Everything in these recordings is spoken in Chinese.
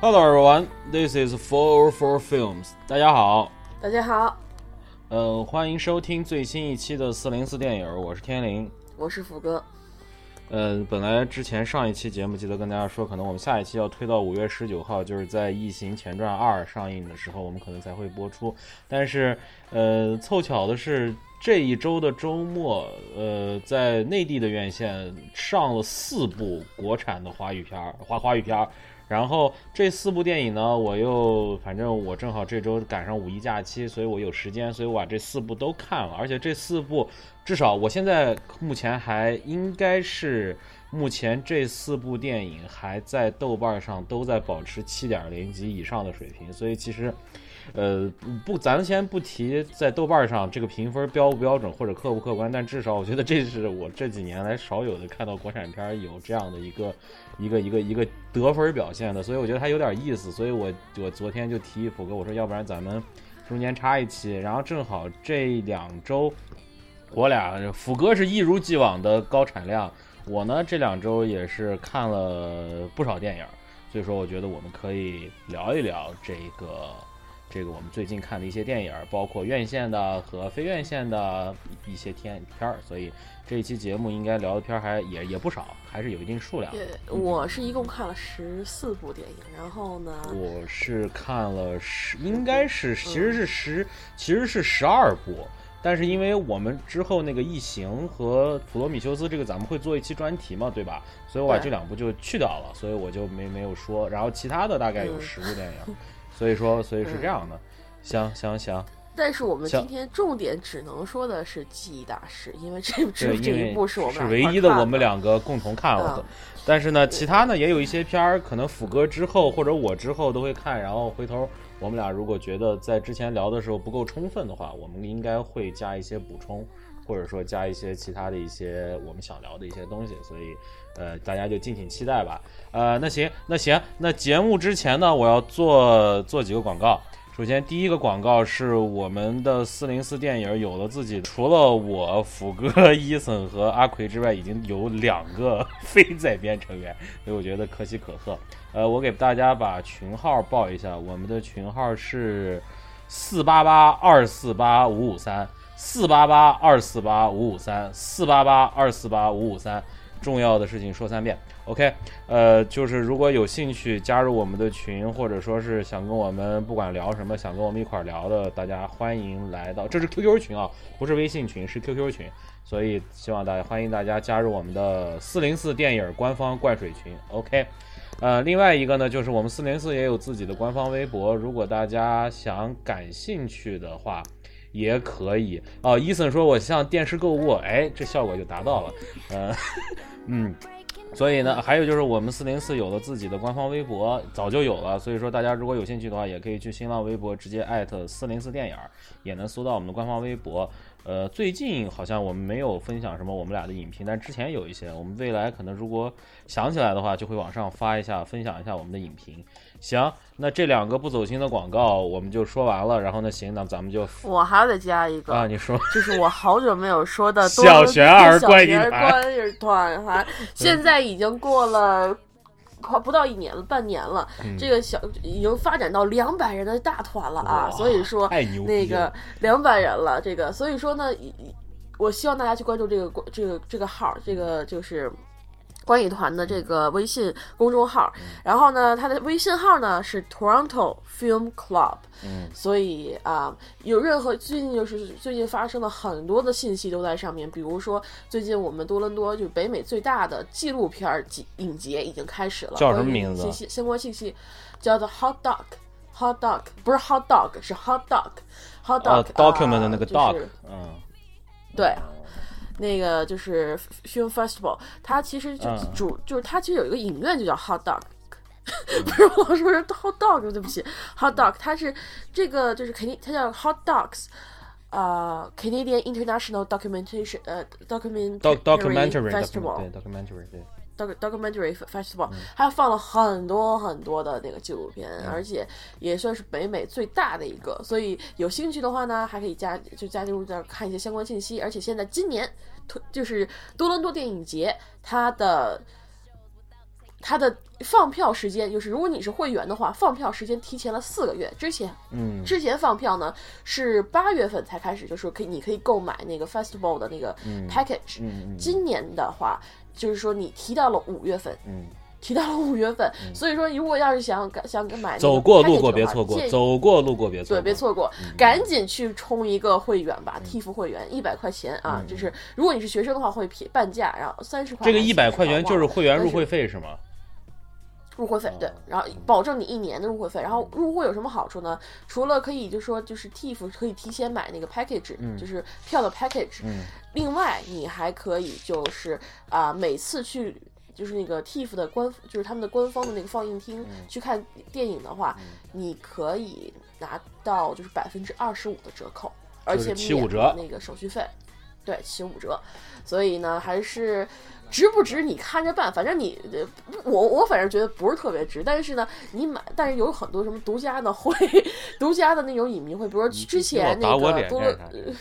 Hello everyone, this is Four Four Films。大家好，大家好，呃，欢迎收听最新一期的四零四电影，我是天灵。我是福哥。呃，本来之前上一期节目记得跟大家说，可能我们下一期要推到五月十九号，就是在《异形前传二》上映的时候，我们可能才会播出。但是，呃，凑巧的是这一周的周末，呃，在内地的院线上了四部国产的华语片儿，华华语片儿。然后这四部电影呢，我又反正我正好这周赶上五一假期，所以我有时间，所以我把这四部都看了。而且这四部至少我现在目前还应该是目前这四部电影还在豆瓣上都在保持七点零及以上的水平，所以其实。呃，不，咱先不提在豆瓣上这个评分标不标准或者客不客观，但至少我觉得这是我这几年来少有的看到国产片有这样的一个一个一个一个得分表现的，所以我觉得它有点意思，所以我我昨天就提议虎哥，我说要不然咱们中间插一期，然后正好这两周我俩虎哥是一如既往的高产量，我呢这两周也是看了不少电影，所以说我觉得我们可以聊一聊这个。这个我们最近看的一些电影，包括院线的和非院线的一些片片儿，所以这一期节目应该聊的片儿还也也不少，还是有一定数量。我是一共看了十四部电影，然后呢，我是看了十，应该是其实是十，其实是十二部，但是因为我们之后那个异形和普罗米修斯这个咱们会做一期专题嘛，对吧？所以我把这两部就去掉了，所以我就没没有说，然后其他的大概有十部电影。所以说，所以是这样的，行行行。但是我们今天重点只能说的是记忆大师，因为这 这这一部是我们是唯一的我们两个共同看了的。但是呢，其他呢也有一些片儿，可能辅哥之后或者我之后都会看。然后回头我们俩如果觉得在之前聊的时候不够充分的话，我们应该会加一些补充，或者说加一些其他的一些我们想聊的一些东西。所以。呃，大家就敬请期待吧。呃，那行，那行，那节目之前呢，我要做做几个广告。首先，第一个广告是我们的四零四电影有了自己，除了我福哥、伊森和阿奎之外，已经有两个 非在编成员，所以我觉得可喜可贺。呃，我给大家把群号报一下，我们的群号是四八八二四八五五三，四八八二四八五五三，四八八二四八五五三。重要的事情说三遍，OK，呃，就是如果有兴趣加入我们的群，或者说是想跟我们不管聊什么，想跟我们一块聊的，大家欢迎来到，这是 QQ 群啊，不是微信群，是 QQ 群，所以希望大家欢迎大家加入我们的四零四电影官方灌水群，OK，呃，另外一个呢，就是我们四零四也有自己的官方微博，如果大家想感兴趣的话。也可以哦，伊森说：“我像电视购物，哎，这效果就达到了。”呃，嗯，所以呢，还有就是我们四零四有了自己的官方微博，早就有了。所以说，大家如果有兴趣的话，也可以去新浪微博直接艾特四零四电影，也能搜到我们的官方微博。呃，最近好像我们没有分享什么我们俩的影评，但之前有一些。我们未来可能如果想起来的话，就会往上发一下，分享一下我们的影评。行，那这两个不走心的广告我们就说完了。然后呢，行，那咱们就我还得加一个啊，你说，就是我好久没有说的小玄儿观影团，哈，现在已经过了快不到一年了，半年了，这个小已经发展到两百人的大团了啊，所以说那个两百人了，这个所以说呢，我希望大家去关注这个关这个这个号，这个就是。观影团的这个微信公众号，然后呢，它的微信号呢是 Toronto Film Club，嗯，所以啊，有任何最近就是最近发生了很多的信息都在上面，比如说最近我们多伦多就北美最大的纪录片影节已经开始了，叫什么名字？信息相关信息。叫做 Hot Dog，Hot Dog 不是 Hot Dog 是 Hot Dog，Hot Dog，document 的那个 dog，嗯，对。那个就是 film festival，它其实就主就是它其实有一个影院就叫 Hot Dog，不是我老说是 Hot Dog，对不起，Hot Dog，它是这个就是肯定它叫 Hot Dogs，啊，Canadian International Documentation，呃，Documentary Festival，对，Documentary，对。Documentary festival，它放了很多很多的那个纪录片，而且也算是北美最大的一个，所以有兴趣的话呢，还可以加就加进入这儿看一些相关信息。而且现在今年，就是多伦多电影节，它的它的放票时间就是，如果你是会员的话，放票时间提前了四个月。之前，嗯，之前放票呢是八月份才开始，就是可以你可以购买那个 festival 的那个 package。嗯嗯今年的话，就是说你提到了五月份，嗯，提到了五月份，所以说如果要是想想买那个走过路过别错过走过路过别错过，对，别错过，赶紧去充一个会员吧，TIFF 会员一百块钱啊，就是如果你是学生的话会便半价，然后三十块。这个一百块钱就是会员入会费是吗？入会费，对，然后保证你一年的入会费。然后入会有什么好处呢？除了可以就说就是 TIFF 可以提前买那个 package，、就是票的 package，、嗯另外你还可以就是啊、每次去。就是那个 TIFF 的官，就是他们的官方的那个放映厅、去看电影的话，你可以拿到就是百分之二十五的折扣，而且就是75免折那个手续费，对，七五折。所以呢，还是值不值你看着办，反正你呃我我反正觉得不是特别值，但是呢，你买，但是有很多什么独家的会，独家的那种影迷会，比如说之前那个多伦？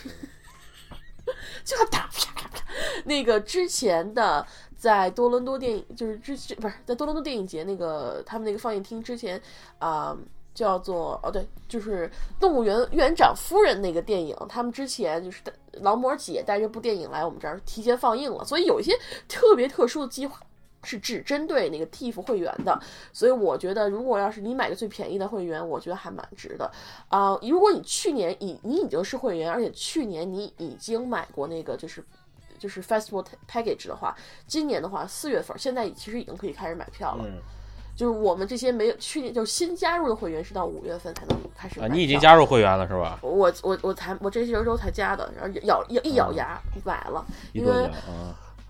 就要打啪啪啪，那个之前的在多伦多电影就是之之不是在多伦多电影节那个他们那个放映厅之前啊。叫做哦，对，就是动物园园长夫人那个电影，他们之前就是劳模姐带这部电影来我们这儿提前放映了，所以有一些特别特殊的计划是只针对那个 TIFF 会员的，所以我觉得如果要是你买个最便宜的会员，我觉得还蛮值的啊、如果你去年已你已经是会员，而且去年你已经买过那个就是。就是 festival package 的话，今年的话四月份，现在其实已经可以开始买票了。嗯就是我们这些没有去年就是新加入的会员是到五月份才能开始啊，你已经加入会员了是吧？我我我才我这些周才加的，然后咬咬一咬牙买了，因为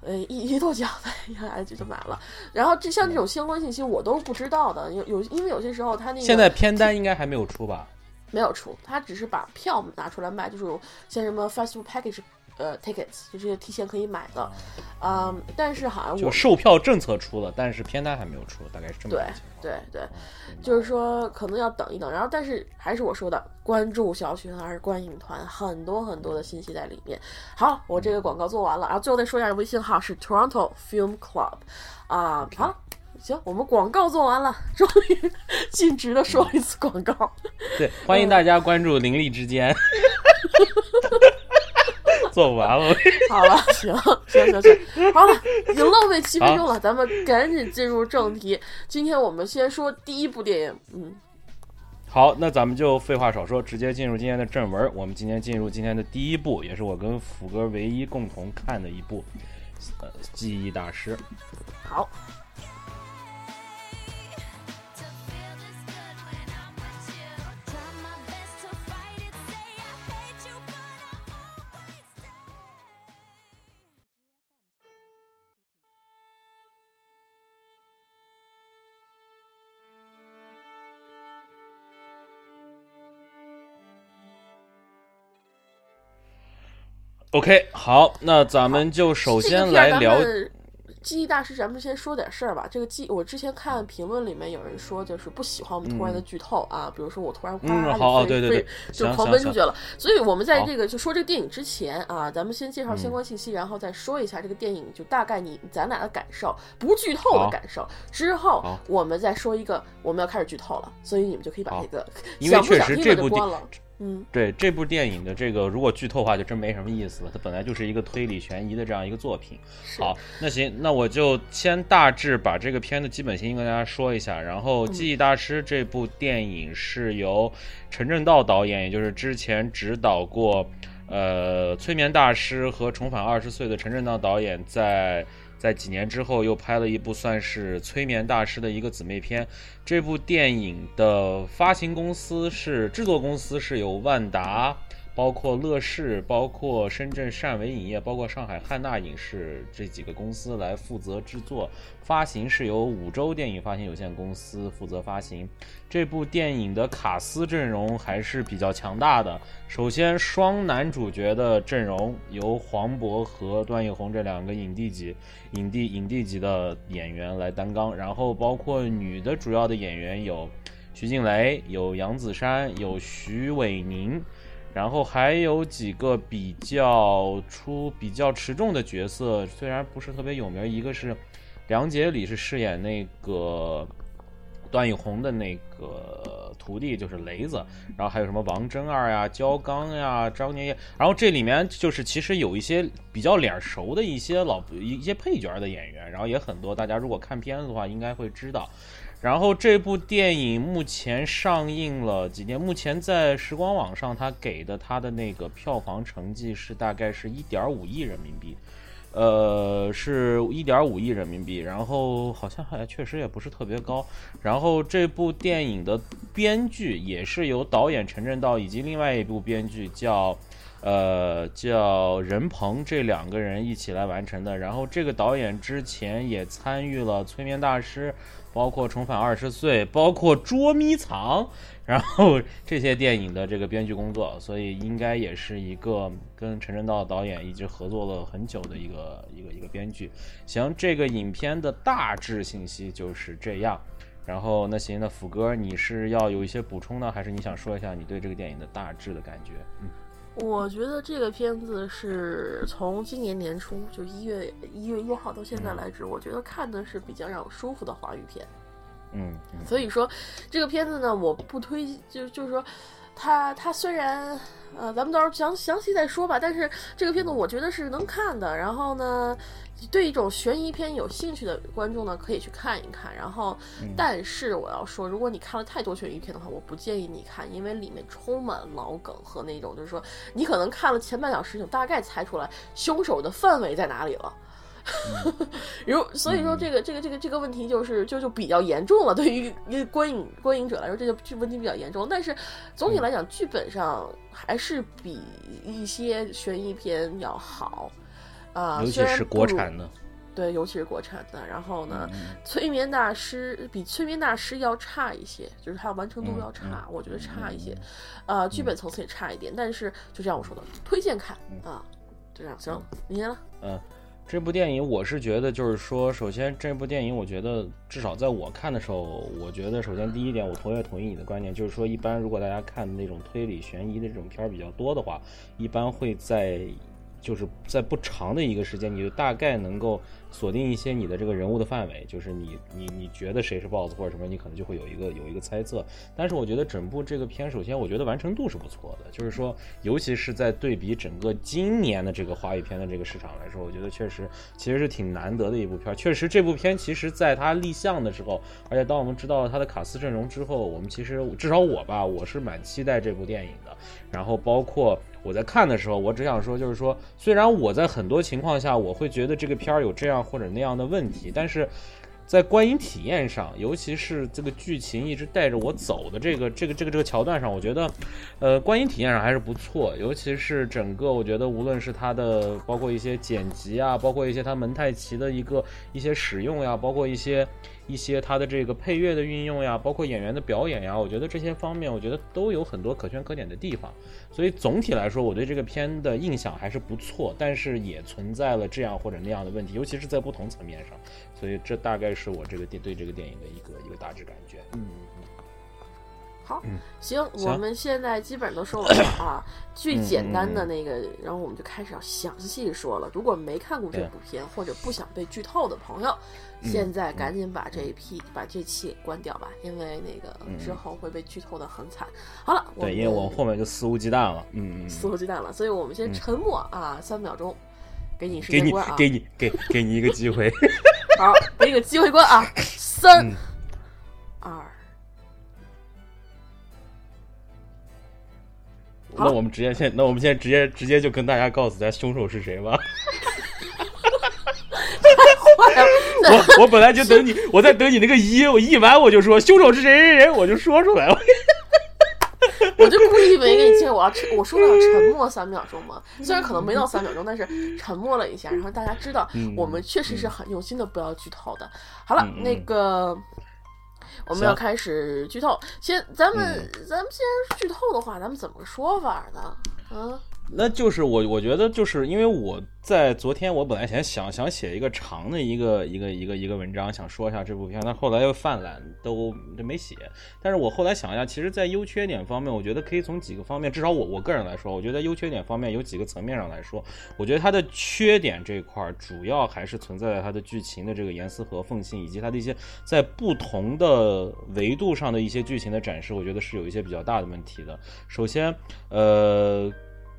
呃一一跺脚的，一咬牙就就买了。然后这像这种相关信息我都是不知道的，有有因为有些时候他那个现在片单应该还没有出吧？没有出，他只是把票拿出来卖，就是像什么 festival package。呃，tickets 就是提前可以买的，嗯，但是好像就我售票政策出了，但是片单还没有出，大概是这么对。对对，就是说可能要等一等，然后但是还是我说的，关注小群还是观影团，很多很多的信息在里面。好，我这个广告做完了，然后最后再说一下微信号是 Toronto Film Club，啊、好。行，我们广告做完了，终于尽职的说了一次广告。对，欢迎大家关注灵力之间。做完了，好了，行行行行，好了，已经浪费七分钟了，咱们赶紧进入正题。今天我们先说第一部电影，嗯，好，那咱们就废话少说，直接进入今天的正文。我们今天进入今天的第一部，也是我跟福哥唯一共同看的一部，呃，《记忆大师》。好。，OK，好，那咱们就首先来聊记忆大师，咱们先说点事儿吧。这个记，我之前看评论里面有人说，就是不喜欢我们突然的剧透啊，比如说我突然嗯夸好就对对对就狂奔出去了。所以我们在这个就说这个电影之前啊，咱们先介绍嗯相关信息，然后再说一下这个电影就大概你咱俩的感受，不剧透的感受。之后我们再说一个，我们要开始剧透了，所以你们就可以把这个因为确想不想听实这部电的就关了。嗯，对这部电影的这个，如果剧透的话，就真没什么意思了。它本来就是一个推理悬疑的这样一个作品。好，那行，那我就先大致把这个片的基本信息跟大家说一下。然后，《记忆大师》这部电影是由陈正道导演，也就是之前指导过呃《催眠大师》和《重返二十岁》的陈正道导演在。在几年之后，又拍了一部算是《催眠大师》的一个姊妹片。这部电影的发行公司是制作公司是由万达，包括乐视，包括深圳汕尾影业，包括上海汉纳影视这几个公司来负责制作。发行是由五洲电影发行有限公司负责发行。这部电影的卡司阵容还是比较强大的。首先，双男主角的阵容由黄渤和段奕宏这两个影帝级、影帝影帝级的演员来担纲，然后包括女的主要的演员有徐静蕾、有杨子姗、有徐伟宁。然后还有几个比较出比较持重的角色，虽然不是特别有名，一个是梁杰里是饰演那个段奕宏的那个徒弟，就是雷子，然后还有什么王真二呀、焦刚呀、张年夜，然后这里面就是其实有一些比较脸熟的一些老一些配角的演员，然后也很多，大家如果看片子的话，应该会知道。然后这部电影目前上映了几年，目前在时光网上，它给的它的那个票房成绩是大概是一点五亿人民币，呃，是一点五亿人民币，然后好像还确实也不是特别高。然后这部电影的编剧也是由导演陈正道以及另外一部编剧叫。呃，叫任鹏这两个人一起来完成的。然后这个导演之前也参与了《催眠大师》，包括《重返二十岁》，包括《捉迷藏》，然后 这些电影的这个编剧工作，所以应该也是一个跟陈正道导演一直合作了很久的一个一个一个编剧。行，这个影片的大致信息就是这样。然后那行，那福哥，你是要有一些补充呢，还是你想说一下你对这个电影的大致的感觉？嗯。我觉得这个片子是从今年年初，就一月一月一号到现在来止，我觉得看的是比较让我舒服的华语片。嗯，所以说这个片子呢，我不推，就就是说，它它虽然呃，咱们到时候详详细再说吧，但是这个片子我觉得是能看的。然后呢，对一种悬疑片有兴趣的观众呢，可以去看一看。然后，但是我要说，如果你看了太多悬疑片的话，我不建议你看，因为里面充满老梗和那种，就是说你可能看了前半小时，就大概猜出来凶手的范围在哪里了。如所以说这个这个这个这个问题就是就就比较严重了，对于一个观影观影者来说，这个这问题比较严重。但是总体来讲，剧本上还是比一些悬疑片要好啊，尤其是国产的。对，尤其是国产的。然后呢，催眠大师比催眠大师要差一些，就是它完成度要差，我觉得差一些。呃，剧本层次也差一点，但是就这样我说的，推荐看啊，就这样。行，你先了。嗯。这部电影，我是觉得，就是说，首先这部电影，我觉得至少在我看的时候，我觉得首先第一点，我同样同意你的观点，就是说，一般如果大家看那种推理悬疑的这种片儿比较多的话，一般会在就是在不长的一个时间，你就大概能够锁定一些你的这个人物的范围，就是你你你觉得谁是 BOSS 或者什么，你可能就会有一个有一个猜测。但是我觉得整部这个片，首先我觉得完成度是不错的，就是说，尤其是在对比整个今年的这个华语片的这个市场来说，我觉得确实其实是挺难得的一部片。确实，这部片其实在它立项的时候，而且当我们知道它的卡司阵容之后，我们其实至少我吧，我是蛮期待这部电影的。然后包括我在看的时候，我只想说，就是说，虽然我在很多情况下我会觉得这个片儿有这样或者那样的问题，但是在观影体验上，尤其是这个剧情一直带着我走的这个这个这个这个桥段上，我觉得，呃，观影体验上还是不错。尤其是整个，我觉得无论是它的包括一些剪辑啊，包括一些它蒙太奇的一个一些使用呀，包括一些。一些它的这个配乐的运用呀，包括演员的表演呀，我觉得这些方面，我觉得都有很多可圈可点的地方。所以总体来说，我对这个片的印象还是不错，但是也存在了这样或者那样的问题，尤其是在不同层面上。所以这大概是我这个电对这个电影的一个一个大致感觉。嗯。好，行，我们现在基本都说完了啊。最简单的那个，然后我们就开始要详细说了。如果没看过这部片或者不想被剧透的朋友，现在赶紧把这一批把这期关掉吧，因为那个之后会被剧透的很惨。好了，对，因为我们后面就肆无忌惮了，嗯，肆无忌惮了，所以我们先沉默啊，三秒钟，给你时给你间关啊，给你给给你一个机会。好，给你个机会关啊，三二。那我们直接现，那我们现在直接直接就跟大家告诉咱凶手是谁吧。我我本来就等你，我在等你那个一，我一完我就说凶手是谁谁谁，我就说出来了。我就故意没给你接，我要沉我说了要沉默三秒钟嘛，虽然可能没到三秒钟，但是沉默了一下，然后大家知道我们确实是很用心的，不要剧透的。好了，那个我们要开始剧透，先咱们咱们先剧透的话，咱们怎么个说法呢？啊，那就是我，我觉得就是因为我在昨天，我本来想想想写一个长的一个一个一个一个文章，想说一下这部片，但后来又犯懒，都都没写。但是我后来想一下，其实，在优缺点方面，我觉得可以从几个方面，至少我我个人来说，我觉得优缺点方面有几个层面上来说，我觉得它的缺点这块，主要还是存在在它的剧情的这个严丝合缝性，以及它的一些在不同的维度上的一些剧情的展示，我觉得是有一些比较大的问题的。首先，呃。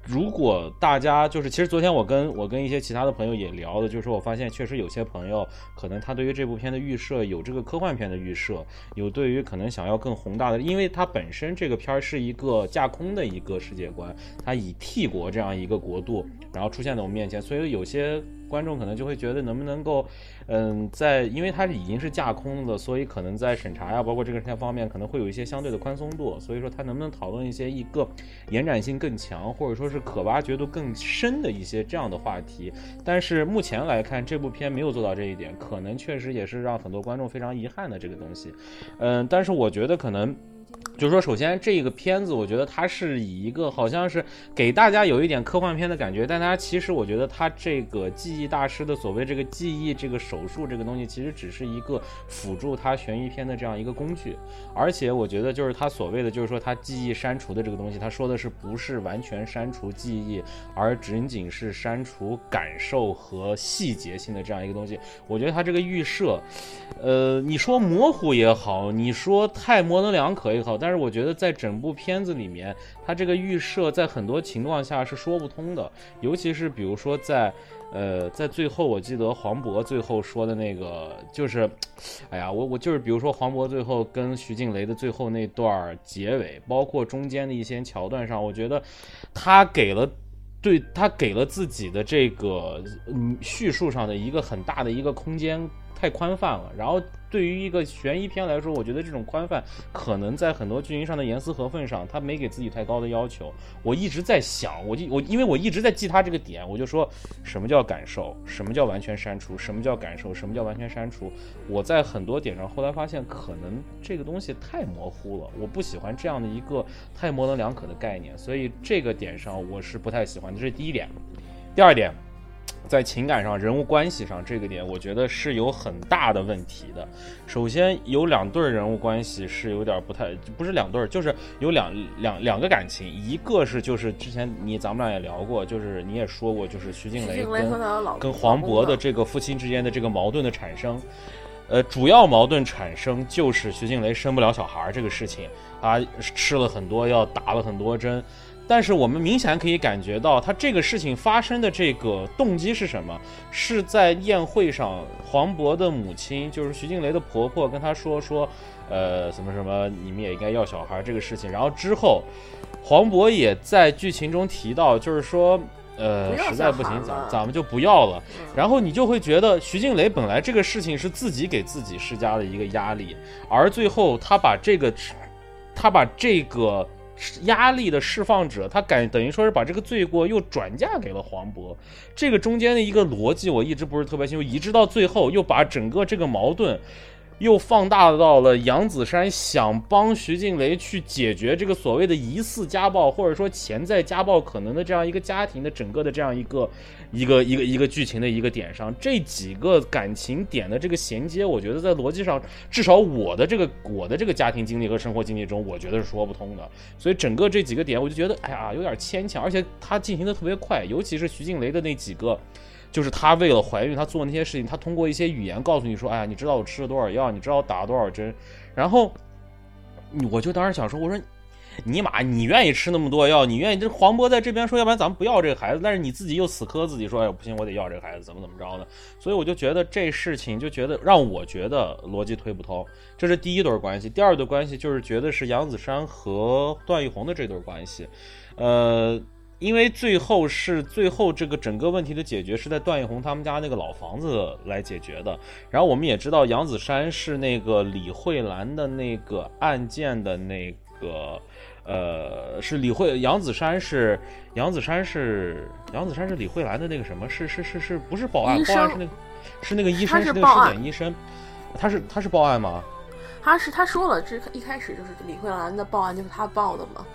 如果大家就是，其实昨天我跟我跟一些其他的朋友也聊的，就是我发现确实有些朋友可能他对于这部片的预设有这个科幻片的预设，有对于可能想要更宏大的，因为它本身这个片儿是一个架空的一个世界观，它以 T 国这样一个国度，然后出现在我们面前，所以有些观众可能就会觉得能不能够，嗯，在因为它已经是架空的，所以可能在审查呀，包括这个方面可能会有一些相对的宽松度，所以说它能不能讨论一些一个延展性更强，或者说是可挖掘度更深的一些这样的话题。但是目前来看，这部片没有做到这一点，可能确实也是让很多观众非常遗憾的这个东西。嗯，但是我觉得可能。就是说，首先这个片子，我觉得它是以一个好像是给大家有一点科幻片的感觉，但它其实我觉得它这个记忆大师的所谓这个记忆这个手术这个东西，其实只是一个辅助它悬疑片的这样一个工具。而且我觉得就是他所谓的就是说他记忆删除的这个东西，他说的是不是完全删除记忆，而仅仅是删除感受和细节性的这样一个东西。我觉得他这个预设，呃，你说模糊也好，你说太模棱两可也好，但是我觉得在整部片子里面，它这个预设在很多情况下是说不通的，尤其是比如说在，呃，在最后，我记得黄渤最后说的那个就是，哎呀，我我就是比如说黄渤最后跟徐静蕾的最后那段结尾，包括中间的一些桥段上，我觉得他给了。对他给了自己的这个嗯叙述上的一个很大的一个空间，太宽泛了。然后对于一个悬疑片来说，我觉得这种宽泛可能在很多剧情上的严丝合缝上，他没给自己太高的要求。我一直在想，我就我因为我一直在记他这个点，我就说什么叫感受，什么叫完全删除，什么叫感受，什么叫完全删除。我在很多点上后来发现，可能这个东西太模糊了，我不喜欢这样的一个太模棱两可的概念，所以这个点上我是不太喜欢的。这是第一点。第二点，在情感上、人物关系上，这个点我觉得是有很大的问题的。首先，有两对人物关系是有点不太，不是两对儿，就是有两两两个感情，一个是就是之前你咱们俩也聊过，就是你也说过，就是徐静蕾跟黄渤的这个夫妻之间的这个矛盾的产生。呃，主要矛盾产生就是徐静蕾生不了小孩儿这个事情，啊，吃了很多药，打了很多针，但是我们明显可以感觉到，他这个事情发生的这个动机是什么？是在宴会上，黄渤的母亲就是徐静蕾的婆婆跟他说说，呃，什么什么，你们也应该要小孩儿这个事情。然后之后，黄渤也在剧情中提到，就是说。呃实在不行咱咱们就不要了。然后你就会觉得徐静蕾本来这个事情是自己给自己施加的一个压力，而最后他把这个，他把这个压力的释放者，他感等于说是把这个罪过又转嫁给了黄渤。这个中间的一个逻辑我一直不是特别清楚，一直到最后又把整个这个矛盾。又放大到了杨子姗想帮徐静蕾去解决这个所谓的疑似家暴，或者说潜在家暴可能的这样一个家庭的整个的这样一个一个一个一个剧情的一个点上，这几个感情点的这个衔接，我觉得在逻辑上，至少我的这个我的这个家庭经历和生活经历中，我觉得是说不通的。所以整个这几个点，我就觉得哎呀有点牵强，而且它进行的特别快，尤其是徐静蕾的那几个。就是她为了怀孕，她做那些事情，她通过一些语言告诉你说：“哎呀，你知道我吃了多少药，你知道我打了多少针。”然后，我就当时想说：“我说，尼玛，你愿意吃那么多药，你愿意？这黄渤在这边说，要不然咱们不要这个孩子，但是你自己又死磕自己说：‘哎，不行，我得要这个孩子，怎么怎么着的。’所以我就觉得这事情就觉得让我觉得逻辑推不通，这是第一对关系。第二对关系就是觉得是杨子姗和段奕宏的这对关系，呃。因为最后是最后这个整个问题的解决是在段奕宏他们家那个老房子来解决的。然后我们也知道杨子姗是那个李慧兰的那个案件的那个，呃，是李慧杨子姗是杨子姗是杨子姗是李慧兰的那个什么？是是是是不是报案？报案是那个是那个医生是那个尸是检医生，他是他是报案吗？他是他说了，这一开始就是李慧兰的报案就是他报的嘛，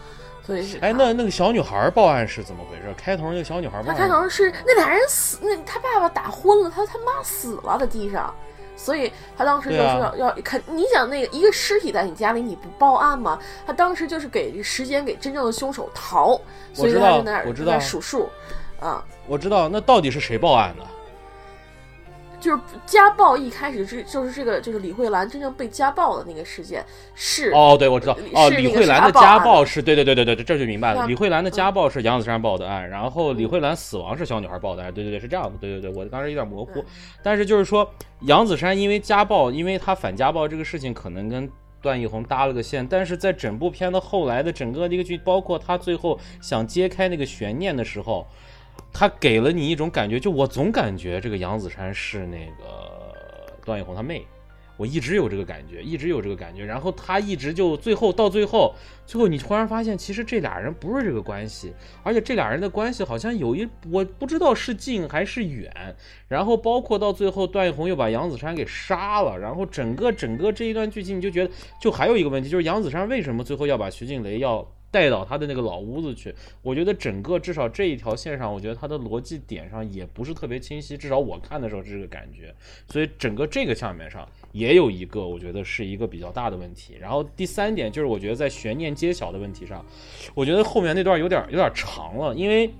所以是哎，那那个小女孩报案是怎么回事？开头那个小女孩报案，他开头是那俩人死，那他爸爸打昏了，他他妈死了在地上，所以他当时就说要、要肯，你想那个一个尸体在你家里，你不报案吗？他当时就是给时间给真正的凶手逃，所以他在那儿我知道在数数，啊，我知道，那到底是谁报案的？就是家暴一开始是就是这个就是李慧兰真正被家暴的那个事件是哦，对，我知道，哦，李慧兰的家暴是对对对对对对，这就明白了。李慧兰的家暴是杨子姗报的案，然后李慧兰死亡是小女孩报的案，对对对，是这样的，对对对，我当时有点模糊嗯，但是就是说杨子姗因为家暴，因为她反家暴这个事情可能跟。段奕宏搭了个线，但是在整部片的后来的整个的一个剧，包括他最后想揭开那个悬念的时候，他给了你一种感觉，就我总感觉这个杨子姗是那个段奕宏他妹，我一直有这个感觉，一直有这个感觉。然后他一直就最后到最后，最后你突然发现，其实这俩人不是这个关系，而且这俩人的关系好像有一我不知道是近还是远。然后包括到最后，段奕宏又把杨子姗给杀了，然后整个整个这一段剧情，你就觉得就还有一个问题，就是杨子姗为什么最后要把徐静蕾要带到他的那个老屋子去？我觉得整个至少这一条线上，我觉得他的逻辑点上也不是特别清晰，至少我看的时候是这个感觉。所以整个这个下面上也有一个，我觉得是一个比较大的问题。然后第三点就是，我觉得在悬念揭晓的问题上，我觉得后面那段有点有点长了，因为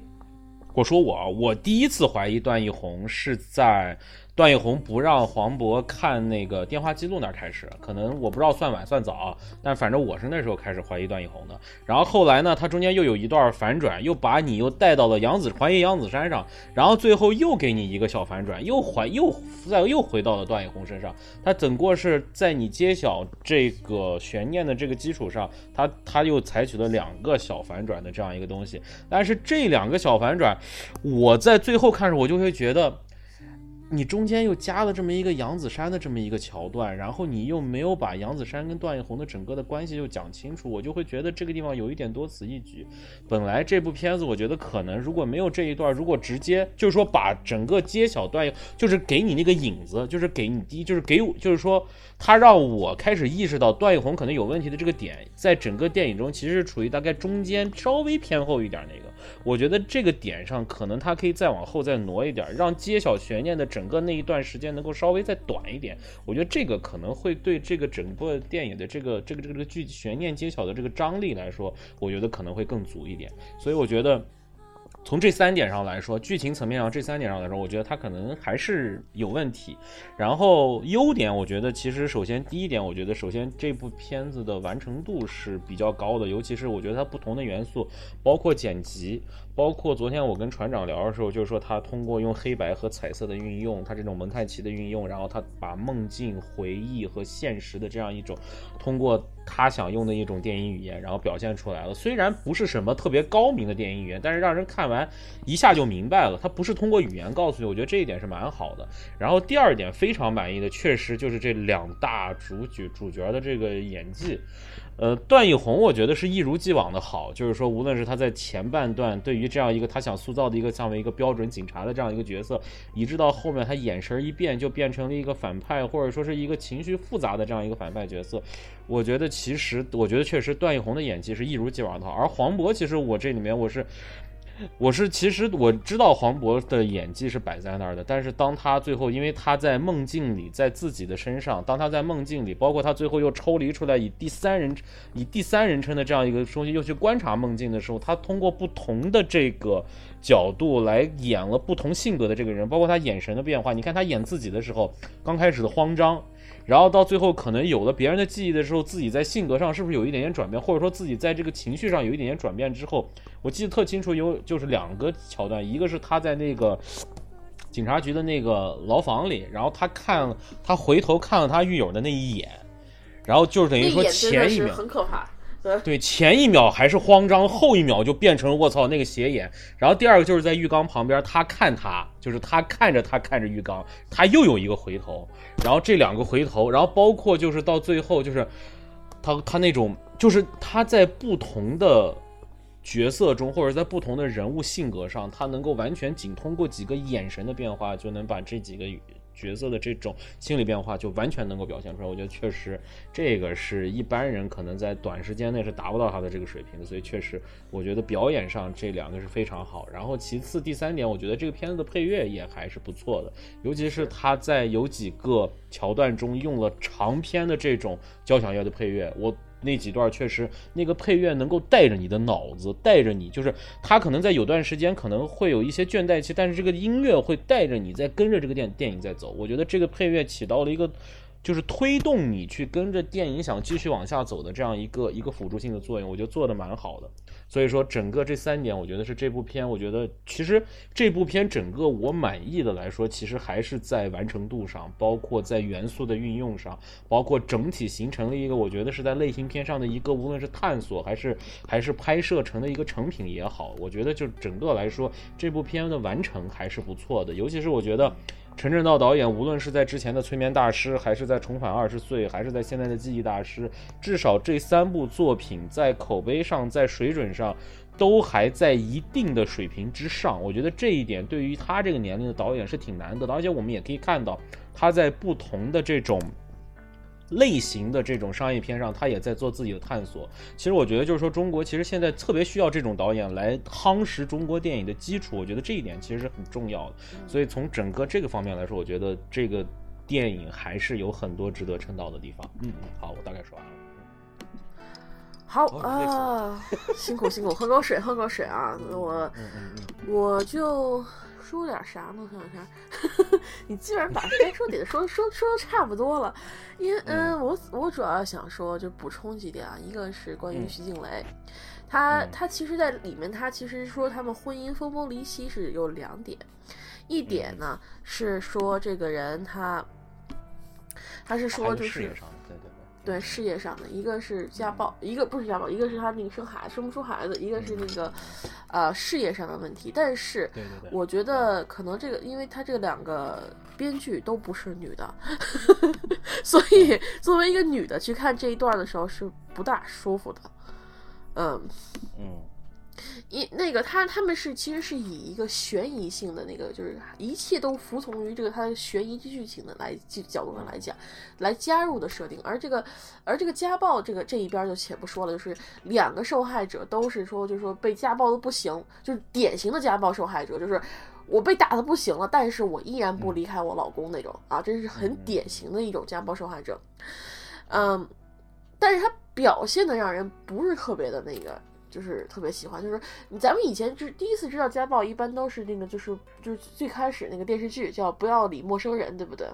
我说我，我第一次怀疑段奕宏是在段奕宏不让黄渤看那个电话记录那儿开始，可能我不知道算晚算早，但反正我是那时候开始怀疑段奕宏的。然后后来呢，他中间又有一段反转，又把你又带到了杨子怀疑杨子山上，然后最后又给你一个小反转，又还又再又回到了段奕宏身上。他整个是在你揭晓这个悬念的这个基础上，他他又采取了两个小反转的这样一个东西。但是这两个小反转，我在最后看时我就会觉得。你中间又加了这么一个杨子姗的这么一个桥段，然后你又没有把杨子姗跟段奕宏的整个的关系又讲清楚，我就会觉得这个地方有一点多此一举。本来这部片子我觉得可能如果没有这一段，如果直接就是说把整个揭晓段，就是给你那个影子，就是给你第一，就是给我，就是说他让我开始意识到段奕宏可能有问题的这个点，在整个电影中其实是处于大概中间稍微偏后一点那个。我觉得这个点上，可能他可以再往后再挪一点，让揭晓悬念的整个那一段时间能够稍微再短一点。我觉得这个可能会对这个整个电影的这个这个这个剧悬念揭晓的这个张力来说，我觉得可能会更足一点。所以我觉得。从这三点上来说，剧情层面上这三点上来说，我觉得它可能还是有问题。然后优点，我觉得其实首先第一点，我觉得首先这部片子的完成度是比较高的，尤其是我觉得它不同的元素，包括剪辑，包括昨天我跟船长聊的时候，就是说他通过用黑白和彩色的运用，他这种蒙太奇的运用，然后他把梦境、回忆和现实的这样一种，通过他想用的一种电影语言，然后表现出来了。虽然不是什么特别高明的电影语言，但是让人看完一下就明白了。他不是通过语言告诉你，我觉得这一点是蛮好的。然后第二点非常满意的，确实就是这两大主角主角的这个演技。呃，段奕宏我觉得是一如既往的好，就是说，无论是他在前半段对于这样一个他想塑造的一个像为一个标准警察的这样一个角色，以致到后面他眼神一变就变成了一个反派，或者说是一个情绪复杂的这样一个反派角色，我觉得其实我觉得确实段奕宏的演技是一如既往的好，而黄渤其实我这里面我是。我是其实我知道黄渤的演技是摆在那儿的，但是当他最后，因为他在梦境里，在自己的身上，当他在梦境里，包括他最后又抽离出来，以第三人以第三人称的这样一个东西又去观察梦境的时候，他通过不同的这个角度来演了不同性格的这个人，包括他眼神的变化。你看他演自己的时候，刚开始的慌张。然后到最后，可能有了别人的记忆的时候，自己在性格上是不是有一点点转变，或者说自己在这个情绪上有一点点转变之后，我记得特清楚，有就是两个桥段，一个是他在那个警察局的那个牢房里，然后他看他回头看了他狱友的那一眼，然后就是等于说前一秒很可怕。对，前一秒还是慌张，后一秒就变成了我操那个斜眼。然后第二个就是在浴缸旁边，他看他，就是他看着他看着浴缸，他又有一个回头，然后这两个回头，然后包括就是到最后就是他他那种就是他在不同的角色中，或者在不同的人物性格上，他能够完全仅通过几个眼神的变化，就能把这几个角色的这种心理变化就完全能够表现出来。我觉得确实这个是一般人可能在短时间内是达不到他的这个水平的，所以确实我觉得表演上这两个是非常好。然后其次第三点，我觉得这个片子的配乐也还是不错的，尤其是他在有几个桥段中用了长篇的这种交响乐的配乐，我。那几段确实，那个配乐能够带着你的脑子，带着你，就是他可能在有段时间可能会有一些倦怠期，但是这个音乐会带着你在跟着这个电电影在走。我觉得这个配乐起到了一个。就是推动你去跟着电影想继续往下走的这样一个一个辅助性的作用，我觉得做的蛮好的。所以说，整个这三点，我觉得是这部片，我觉得其实这部片整个我满意的来说，其实还是在完成度上，包括在元素的运用上，包括整体形成了一个，我觉得是在类型片上的一个，无论是探索还是还是拍摄成的一个成品也好，我觉得就整个来说，这部片的完成还是不错的，尤其是我觉得。陈正道导演无论是在之前的《催眠大师》，还是在《重返二十岁》，还是在现在的《记忆大师》，至少这三部作品在口碑上、在水准上，都还在一定的水平之上。我觉得这一点对于他这个年龄的导演是挺难得的，而且我们也可以看到他在不同的这种。类型的这种商业片上，他也在做自己的探索。其实我觉得，就是说中国其实现在特别需要这种导演来夯实中国电影的基础。我觉得这一点其实是很重要的。所以从整个这个方面来说，我觉得这个电影还是有很多值得称道的地方。嗯嗯，好，我大概说完了。好啊，辛苦辛苦，喝口水，喝口水啊！我我就说点啥呢？想想，你基本上把该说点的说说说的差不多了。因为嗯，我我主要想说就补充几点啊，一个是关于徐静蕾，她她其实在里面，她其实说他们婚姻分崩离析是有两点，一点呢是说这个人他他是说就是事业上的，对事业上的，一个是家暴，一个不是家暴，一个是他那个生孩生不出孩子，一个是那个，呃，事业上的问题。但是，对对对我觉得可能这个，因为他这两个编剧都不是女的，所以作为一个女的去看这一段的时候是不大舒服的。嗯，嗯，一那个他他们是其实是以一个悬疑性的那个，就是一切都服从于这个他的悬疑剧情的来角度上来讲，来加入的设定。而这个而这个家暴这个这一边就且不说了，就是两个受害者都是说，就是说被家暴的不行，就是典型的家暴受害者，就是我被打的不行了，但是我依然不离开我老公那种啊，这是很典型的一种家暴受害者。嗯，但是他表现的让人不是特别的那个。就是特别喜欢，就是咱们以前就是第一次知道家暴，一般都是那个，就是就是最开始那个电视剧叫《不要理陌生人》，对不对？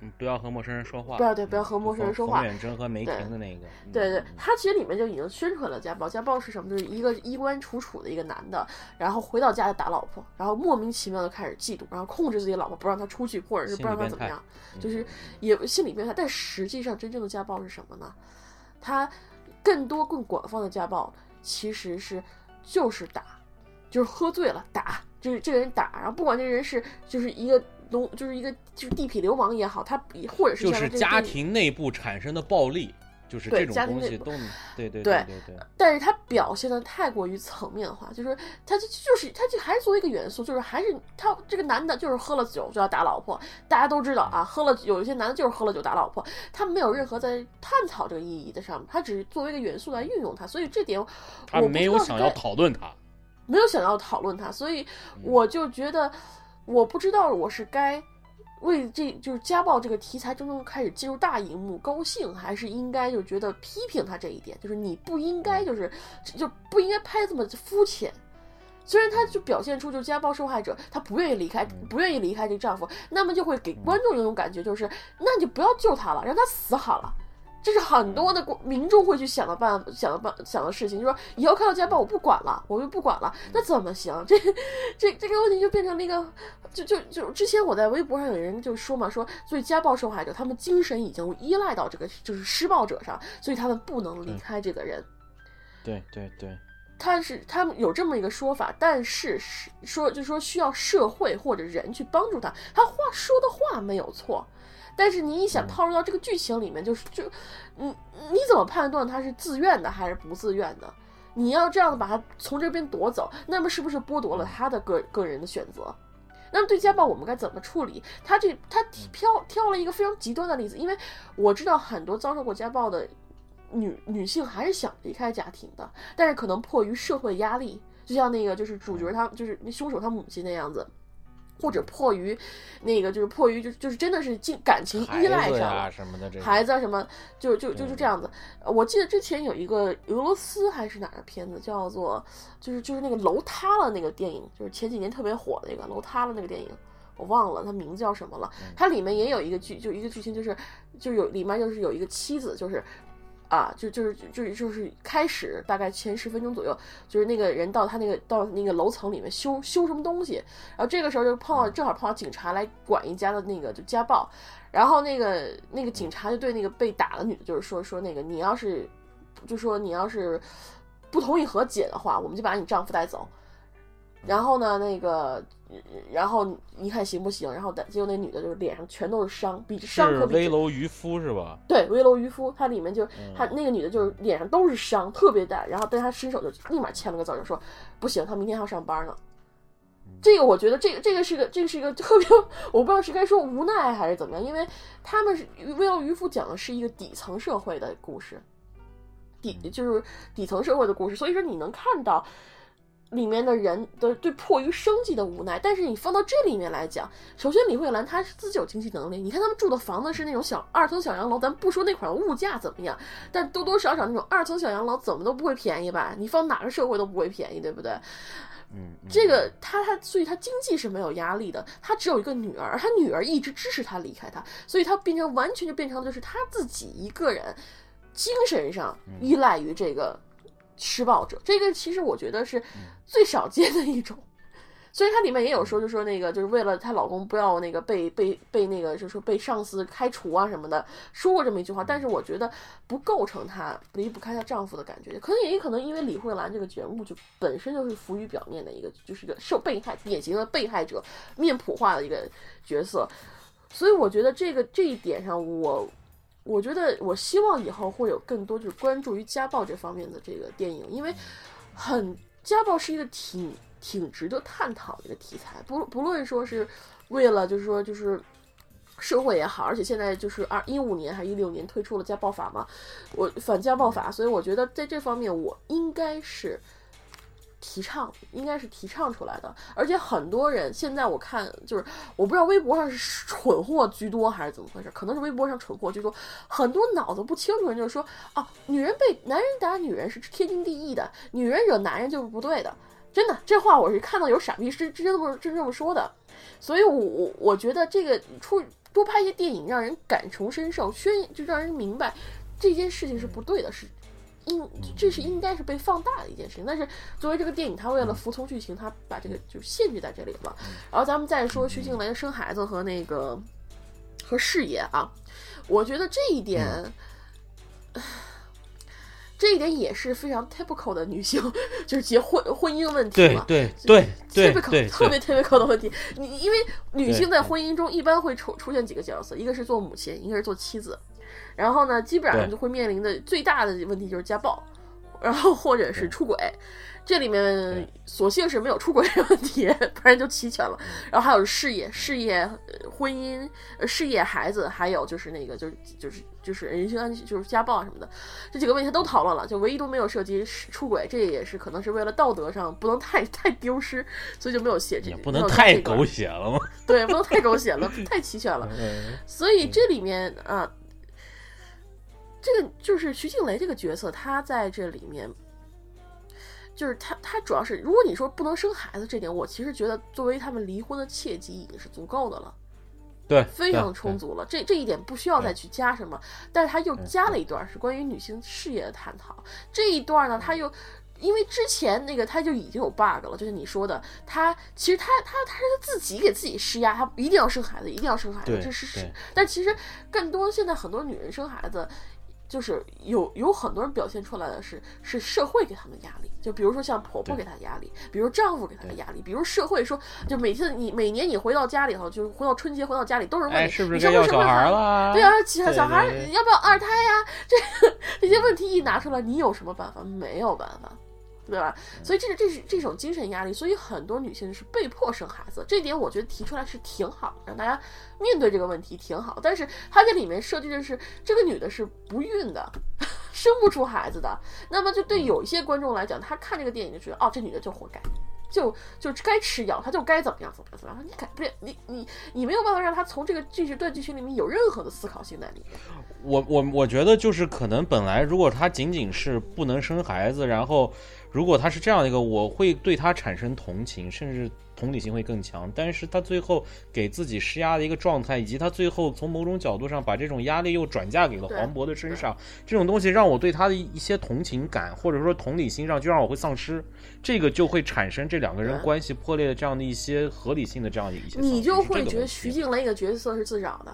嗯，不要和陌生人说话。不要对，不要和陌生人说话。冯远征和梅婷的那个。嗯对对，他其实里面就已经宣传了家暴。家暴是什么？就是一个衣冠楚楚的一个男的，然后回到家就打老婆，然后莫名其妙的开始嫉妒，然后控制自己老婆不让她出去，或者是不让她怎么样，就是也心理变态。但实际上真正的家暴是什么呢？他更多更广泛的家暴其实是就是打，就是喝醉了打，就是这个人打，然后不管这个人是就是一个农，就是一个就是地痞流氓也好，他比或者是就是家庭内部产生的暴力，就是对这种家庭内部东西都，对对对对对。但是他表现的太过于层面化，就是他就就是他就还是作为一个元素，就是还是他这个男的就是喝了酒就要打老婆，大家都知道啊，喝了有一些男的就是喝了酒打老婆，他没有任何在探讨这个意义的上面，他只是作为一个元素来运用它，所以这点他没有想要讨论它，没有想要讨论它，所以我就觉得，我不知道我是该为这就是家暴这个题材真正开始进入大荧幕高兴，还是应该就觉得批评他这一点，就是你不应该就是就不应该拍这么肤浅。虽然他就表现出就是家暴受害者，他不愿意离开，不愿意离开这个丈夫，那么就会给观众一种感觉，就是那你就不要救他了，让他死好了。这是很多的国民众会去想的办想的办想的事情，就说以后看到家暴我不管了，我就不管了，那怎么行？这这这个问题就变成了一个，就就就之前我在微博上有人就说嘛，说所以家暴受害者，他们精神已经依赖到这个就是施暴者上，所以他们不能离开这个人。对对对，他是他们有这么一个说法，但是是说就是说需要社会或者人去帮助他。他话说的话没有错，但是你一想套入到这个剧情里面，就是就，你，你怎么判断他是自愿的还是不自愿的？你要这样把他从这边夺走，那么是不是剥夺了他的个个人的选择？那么对家暴我们该怎么处理？他这他挑挑了一个非常极端的例子，因为我知道很多遭受过家暴的女女性还是想离开家庭的，但是可能迫于社会压力，就像那个就是主角他就是那凶手他母亲那样子。或者迫于那个，就是迫于就就是真的是进感情依赖上了，什么的这孩子啊什么，就就就是这样子。呃我记得之前有一个俄罗斯还是哪儿的片子，叫做就是就是那个楼塌了那个电影，就是前几年特别火的那个楼塌了那个电影。我忘了它名字叫什么了，它里面也有一个剧，就一个剧情，就是就有里面就是有一个妻子，就是啊，就就是就是就是开始大概前十分钟左右，就是那个人到他那个到那个楼层里面修修什么东西，然后这个时候就碰到正好碰到警察来管一家的那个就家暴，然后那个那个警察就对那个被打的女的，就是说说那个你要是就说你要是不同意和解的话，我们就把你丈夫带走。然后呢，那个，然后你看行不行？然后但结果那女的就是脸上全都是伤，比伤是可比危楼渔夫是吧？对，危楼渔夫，她里面就她那个女的，就是脸上都是伤，特别大。然后，但她伸手就立马签了个字，就说不行，她明天还要上班呢。这个我觉得，这个这个是个，这个是一个 特别，我不知道是该说无奈还是怎么样，因为他们是危楼渔夫讲的是一个底层社会的故事，底就是底层社会的故事，所以说你能看到。里面的人的对迫于生计的无奈，但是你放到这里面来讲，首先李慧兰她是自己有经济能力，你看他们住的房子是那种小二层小洋楼，咱不说那块物价怎么样，但多多少少那种二层小洋楼怎么都不会便宜吧？你放哪个社会都不会便宜，对不对？嗯，嗯这个他他，所以他经济是没有压力的。他只有一个女儿，他女儿一直支持他离开他，所以他变成完全就变成了就是他自己一个人，精神上依赖于这个施暴者。这个其实我觉得是最少见的一种。所以它里面也有说，就说那个就是为了她老公不要那个被被被那个就是说被上司开除啊什么的，说过这么一句话。但是我觉得不构成她离不开她丈夫的感觉，可能也有可能因为李慧兰这个人物就本身就是浮于表面的一个，就是个受被害典型的被害者面谱化的一个角色。所以我觉得这个这一点上，我我觉得我希望以后会有更多就是关注于家暴这方面的这个电影，因为很家暴是一个挺挺值得探讨的一个题材，不不论说是为了就是说就是。社会也好，而且现在就是二一五年还是一六年推出了家暴法嘛，我反家暴法，所以我觉得在这方面我应该是提倡，应该是提倡出来的。而且很多人现在我看就是我不知道微博上是蠢货居多还是怎么回事，可能是微博上蠢货居多，很多脑子不清楚人就是说啊，女人被男人打女人是天经地义的，女人惹男人就是不对的。真的，这话我是看到有傻逼是真这么真这么说的，所以我我我觉得这个出多拍一些电影，让人感同身受，宣就让人明白这件事情是不对的，是应这是应该是被放大的一件事情。但是作为这个电影，它为了服从剧情，它把这个就限制在这里了。然后咱们再说徐静蕾生孩子和那个和事业啊，我觉得这一点。这一点也是非常 typical 的女性，就是结婚婚姻问题嘛。对对对对 typical，特别 typical 的问题。你因为女性在婚姻中一般会出出现几个角色，一个是做母亲，一个是做妻子，然后呢，基本上就会面临的最大的问题就是家暴，然后或者是出轨。这里面所幸是没有出轨的问题，不然就齐全了。然后还有事业、事业、呃婚姻、呃事业、孩子，还有就是那个就是就是就是人身安全，就是家暴啊什么的，这几个问题他都讨论了，就唯一都没有涉及出轨，这也是可能是为了道德上不能太太丢失，所以就没有写这也不能太狗血了吗？对，不能太狗血了，太齐全了。嗯所以这里面啊，这个就是徐静蕾这个角色，她在这里面，就是她，她主要是，如果你说不能生孩子这点，我其实觉得作为他们离婚的契机已经是足够的了，对，非常充足。了。这这一点不需要再去加什么，但是他又加了一段是关于女性事业的探讨。这一段呢，他又。因为之前那个他就已经有 bug 了，就是你说的，他其实他他他是自己给自己施压，他一定要生孩子，一定要生孩子，这是是。但其实更多现在很多女人生孩子，就是有有很多人表现出来的是是社会给他们压力，就比如说像婆婆对给她压力，比如丈夫给她的压力，比如社会说，就每次你每年你回到家里头，就是回到春节回到家里都是问你，哎，是不是你生不生该要小孩孩了？对啊，小小孩要不要二胎呀？这 这些问题一拿出来，你有什么办法？没有办法。对吧？所以这是这是这种精神压力，所以很多女性是被迫生孩子。这一点我觉得提出来是挺好，让大家面对这个问题挺好。但是它这里面设计的是这个女的是不孕的，生不出孩子的。那么就对有一些观众来讲，他看这个电影就觉得，哦，这女的就活该。就就该吃药，她就该怎么样怎么样怎么样，你改不了，你你你没有办法让她从这个剧情段剧情里面有任何的思考性在里面。我我我觉得就是可能本来如果她仅仅是不能生孩子，然后如果他是这样一个，我会对他产生同情，甚至同理心会更强。但是他最后给自己施压的一个状态，以及他最后从某种角度上把这种压力又转嫁给了黄渤的身上，这种东西让我对他的一些同情感或者说同理心上就让我会丧失，这个就会产生这两个人关系破裂的这样的一些合理性的这样的一些，你就会觉得徐静蕾的角色是自找的，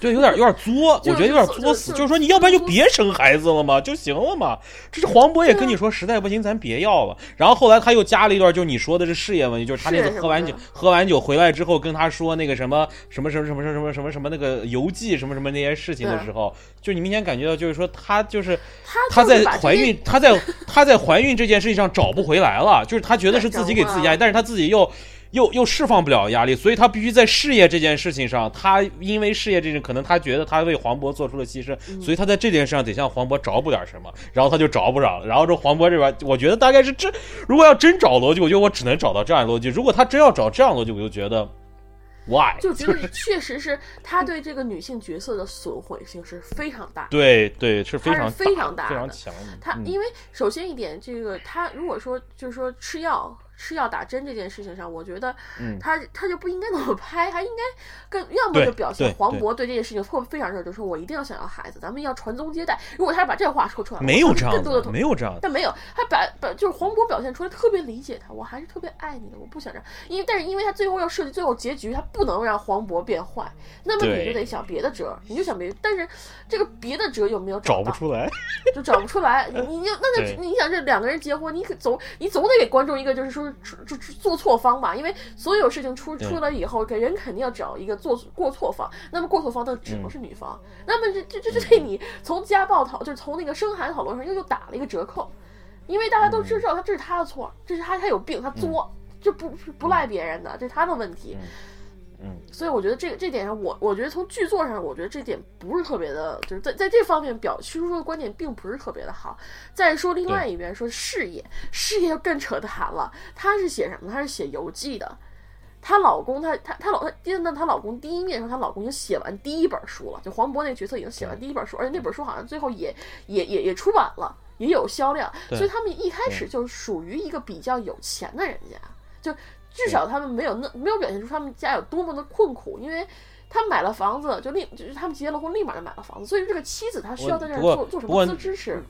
对，有点有点作，我觉得有点就作死。就就是说，你要不然就别生孩子了嘛，就行了嘛。这是黄渤也跟你说，实在不行咱别要了。然后后来他又加了一段，就你说的是事业问题，就是他那次喝完酒喝完酒回来之后，跟他说那个什么什么什么什么什么什么什么那个游记什么什么那些事情的时候，就你明显感觉到，就是说他就是他他在怀孕，他在他在怀孕这件事情上找不回来了，就是他觉得是自己给自己压力，但是他自己又。又又释放不了压力，所以他必须在事业这件事情上，他因为事业这件，可能他觉得他为黄渤做出了牺牲，嗯所以他在这件事上得向黄渤找补点什么，然后他就找不着了。然后这黄渤这边，我觉得大概是这，如果要真找逻辑，我觉得我只能找到这样的逻辑。如果他真要找这样的逻辑，我就觉得 why 就 觉得确实是他对这个女性角色的损毁性是非常大的。对对是非常非常大非常的强他因为首先一点，这个他如果说就是说吃药、吃药打针这件事情上，我觉得嗯他他就不应该那么拍，他应该更要么就表现黄渤对这件事情会非常热，就是说我一定要想要孩子，咱们要传宗接代。如果他把这话说出来，没有这样的，更多的没有这样的。但没有，他把把就是黄渤表现出来特别理解他，我还是特别爱你的，我不想让，因为但是因为他最后要设计最后结局，他不能让黄渤变坏，那么你就得想别的辙，你就想别，但是这个别的辙有没有到？找不出来，就找不出来，你你就那 对就你想这两个人结婚，你可总你总得给观众一个就是说出出出做错方吧，因为所有事情出出来以后，给人肯定要找一个做过错方，那么过错方那只嗯。能是女方，那么这这这这对你从家暴讨就是从那个生孩子讨论上又又打了一个折扣，因为大家都知道他这是他的错，这是他他有病，他作，这不不不赖别人的，这是他的问题。嗯，所以我觉得这个这点上，我我觉得从剧作上，我觉得这点不是特别的，就是在在这方面表输出的观点并不是特别的好。再说另外一边说事业，事业更扯淡了。她是写什么？她是写游记的。她老公，她她她老她见到她老公第一面的时候，她老公已经写完第一本书了，就黄渤那角色已经写完第一本书，而且那本书好像最后也也也也出版了，也有销量。所以他们一开始就属于一个比较有钱的人家，就至少他们没有那没有表现出他们家有多么的困苦，因为他买了房子，就立就是他们结了婚，立马就买了房子，所以这个妻子她需要在这儿做做什么资支持？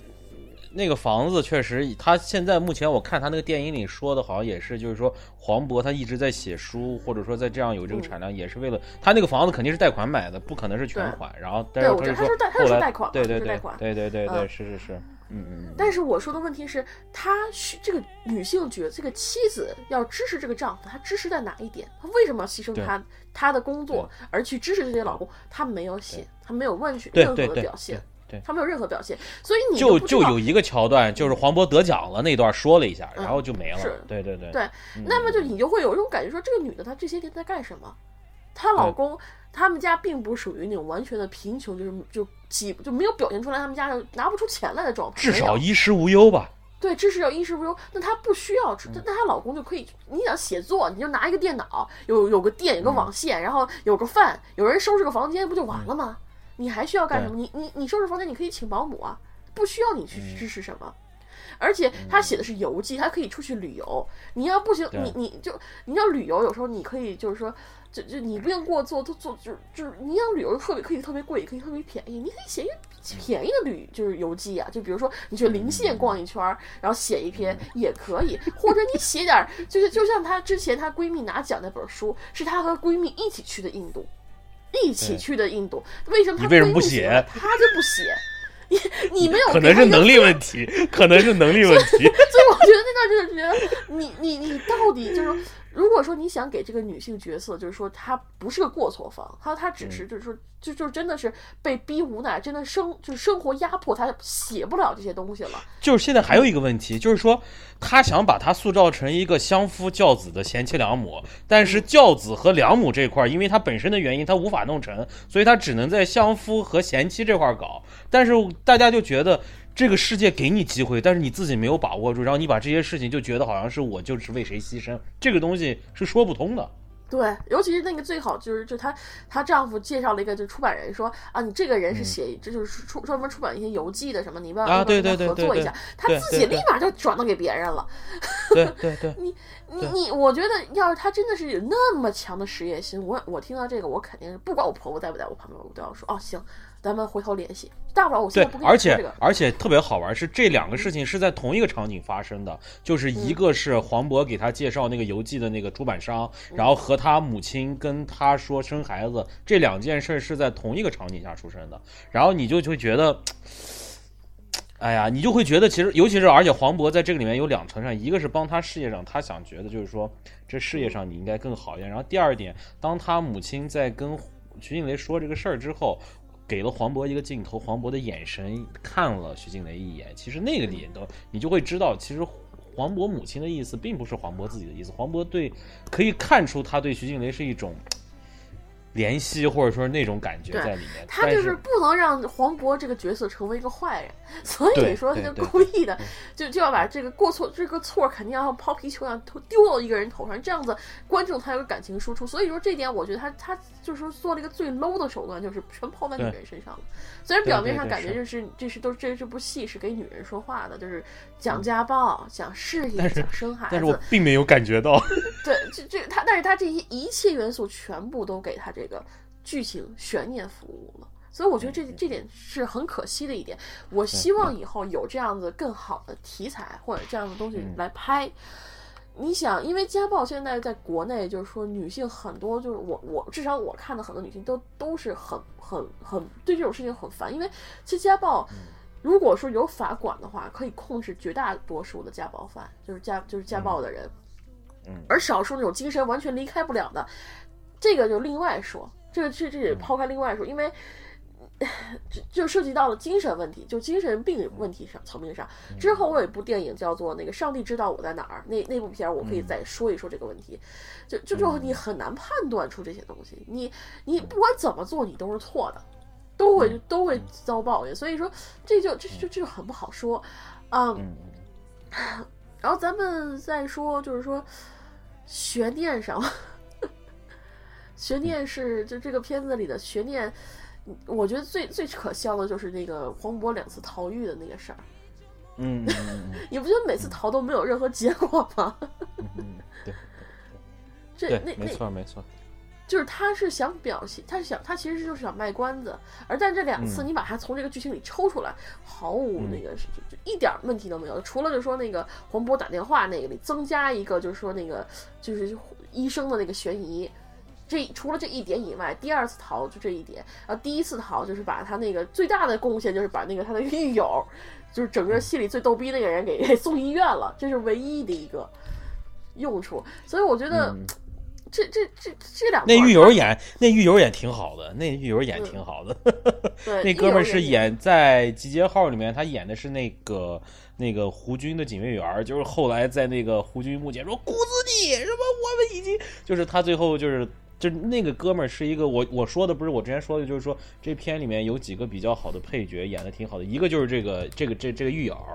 那个房子确实，他现在目前我看他那个电影里说的，好像也是，就是说黄渤他一直在写书，或者说在这样有这个产量，也是为了他那个房子肯定是贷款买的，不可能是全款。然后，但是对我觉得他说是贷他是后来贷款对对对对对对对，嗯是是是，嗯嗯嗯。但是我说的问题是，她需这个女性角这个妻子要支持这个丈夫，她支持在哪一点？她为什么要牺牲她她的工作而去支持这些老公？她没有写，她没有问去任何的表现对。对她没有任何表现，所以你就就有一个桥段，就是黄渤得奖了那段说了一下，嗯然后就没了是。对对对对，嗯那么就你就会有一种感觉，说这个女的她这些年在干什么？她老公他们家并不属于那种完全的贫穷，就是就几就没有表现出来他们家是拿不出钱来的状态，至少衣食无忧吧。对，知识要衣食无忧，那她不需要吃，那她老公就可以。你想写作，你就拿一个电脑，有有个电，有个网线，然后有个饭，有人收拾个房间，不就完了吗？你还需要干什么？你你你收拾房间，你可以请保姆啊，不需要你去支持什么。而且他写的是游记，他可以出去旅游。你要不行，你你就你要旅游，有时候你可以就是说，就就你不用过做做做，就就是你想旅游特别可以特别贵，也可以特别便宜，你可以写一个便宜的旅就是游记啊，就比如说你去临县逛一圈，然后写一篇也可以，或者你写点，就是就像她之前她闺蜜拿奖那本书，是她和闺蜜一起去的印度，一起去的印度，为什么她什么不写她就不写？你你没有可能是能力问题，可能是能力问题。所以我觉得那段就是觉得你你你到底就是说如果说你想给这个女性角色，就是说她不是个过错方，她她只是嗯就是说就就真的是被逼无奈，真的生就是生活压迫，她写不了这些东西了。就是现在还有一个问题，就是说他想把她塑造成一个相夫教子的贤妻良母，但是教子和良母这块儿，因为他本身的原因，他无法弄成，所以他只能在相夫和贤妻这块儿搞。但是大家就觉得这个世界给你机会，但是你自己没有把握住，然后你把这些事情就觉得好像是我就是为谁牺牲，这个东西是说不通的。对，尤其是那个最好就是就她她丈夫介绍了一个就出版人说啊，你这个人是写、这就是出专门出版一些游记的什么，你们要对对对对合作一下，她对自己立马就转到给别人了。对对对，你你你，我觉得要是她真的是有那么强的事业心，我我听到这个，我肯定是不管我婆婆在不在我旁边，我都要说哦行，咱们回头联系。大不了我现对在不，跟你而且说这个。而且特别好玩是这两个事情是在同一个场景发生的，就是一个是黄渤给他介绍那个游记的那个出版商，然后和他母亲跟他说生孩子这两件事是在同一个场景下出生的，然后你就就会觉得。哎呀，你就会觉得，其实尤其是而且黄渤在这个里面有两层上，一个是帮他事业上，他想觉得就是说这事业上你应该更好一点，然后第二点，当他母亲在跟徐静蕾说这个事儿之后，给了黄渤一个镜头，黄渤的眼神看了徐静蕾一眼，其实那个里头你就会知道，其实黄渤母亲的意思并不是黄渤自己的意思，黄渤对可以看出他对徐静蕾是一种怜惜或者说是那种感觉在里面，他就是不能让黄渤这个角色成为一个坏人，所以说他就故意的，就就要把这个过错这个错肯定要抛皮球一样丢丢到一个人头上，这样子观众才有感情输出。所以说这点，我觉得他他就是说做了一个最 low 的手段，就是全抛在女人身上了。虽然表面上感觉就是这是都这这部戏是给女人说话的，就是讲家暴、讲事业、讲生孩子但是我子，并没有感觉到，对，这这他，但是他这些一切元素全部都给他这个剧情悬念服务了，所以我觉得这这点是很可惜的一点。我希望以后有这样子更好的题材或者这样的东西来拍。你想，因为家暴现在在国内，就是说女性很多，就是我我至少我看的很多女性都都是很很很对这种事情很烦，因为其实家暴。如果说有法管的话，可以控制绝大多数的家暴犯，就是家就是家暴的人。嗯而少数那种精神完全离开不了的，这个就另外说，这个这这也抛开另外说，因为。就就涉及到了精神问题，就精神病问题上层面上。之后我有一部电影叫做那个《上帝知道我在哪儿》，那那部片儿我可以再说一说这个问题。就就就你很难判断出这些东西，你你不管怎么做，你都是错的，都会都会遭报应。所以说，这就这就这就很不好说，嗯。嗯，然后咱们再说，就是说悬念上，悬念是就这个片子里的悬念，我觉得最最可笑的就是那个黄渤两次逃狱的那个事儿。嗯 你不觉得每次逃都没有任何结果吗？嗯嗯，对这那，没那那错没错，就是他是想表现，他是想他其实就是想卖关子，而但这两次嗯你把他从这个剧情里抽出来，毫无那个是就就一点问题都没有，除了就说那个黄渤打电话那个里增加一个就是说那个就是医生的那个悬疑。这除了这一点以外，第二次逃就这一点，然后第一次逃就是把他那个最大的贡献就是把那个他的狱友，就是整个戏里最逗逼那个人给给送医院了，这是唯一的一个用处。所以我觉得嗯这这这这两那狱友演那狱友演挺好的，那狱友演挺好的。对 那哥们儿是演在《集结号》里面，他演的是那个那个胡军的警卫员，就是后来在那个胡军墓前说“谷子你什么我们已经”，就是他最后就是。就那个哥们儿是一个我我说的不是我之前说的，就是说这片里面有几个比较好的配角演的挺好的，一个就是这个这个这这个狱友儿，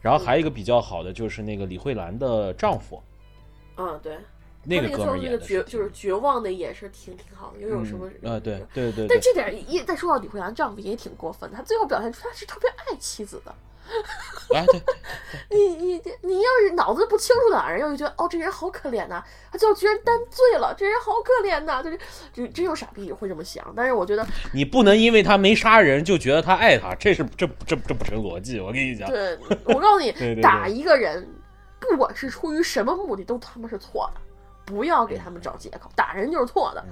然后还有一个比较好的就是那个李慧兰的丈夫，嗯，对，那个哥们儿那个绝就是绝望的也是挺挺好的，又有什么嗯啊对。对对对，但这点一再说到李慧兰丈夫也挺过分的，他最后表现出他是特别爱妻子的。哎对，你你你要是脑子不清楚的人，又觉得哦这人好可怜呐、他最后居然担罪了，这人好可怜呐、就是就只有傻逼会这么想。但是我觉得，你不能因为他没杀人就觉得他爱他，这是这这这不成逻辑。我跟你讲，对我告诉你，对对打一个人，不管是出于什么目的，都他妈是错的。不要给他们找借口，打人就是错的。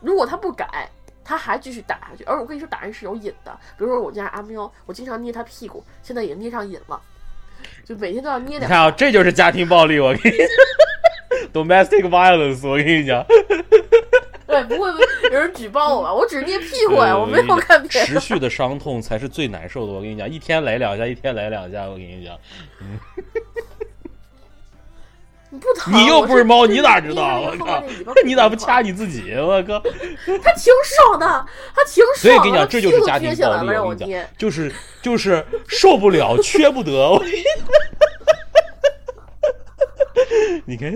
如果他不改，他还继续打下去。而我跟你说，打人是有瘾的。比如说我家阿喵，我经常捏他屁股，现在也捏上瘾了，就每天都要捏两下。你看啊，这就是家庭暴力。我跟你，domestic violence，我跟你讲，对，不会有人举报我吧？我只是捏屁股呀，我没有干别的。持续的伤痛才是最难受的。我跟你讲，一天来两下，一天来两下。我跟你讲，你不疼，你又不是猫，我你咋知道？我靠 你咋不掐你自己？我靠！他挺爽的，他挺爽的。所以跟你讲，这就是家庭暴力。我跟你捏讲，。就是就是受不了，缺不得。我你你看，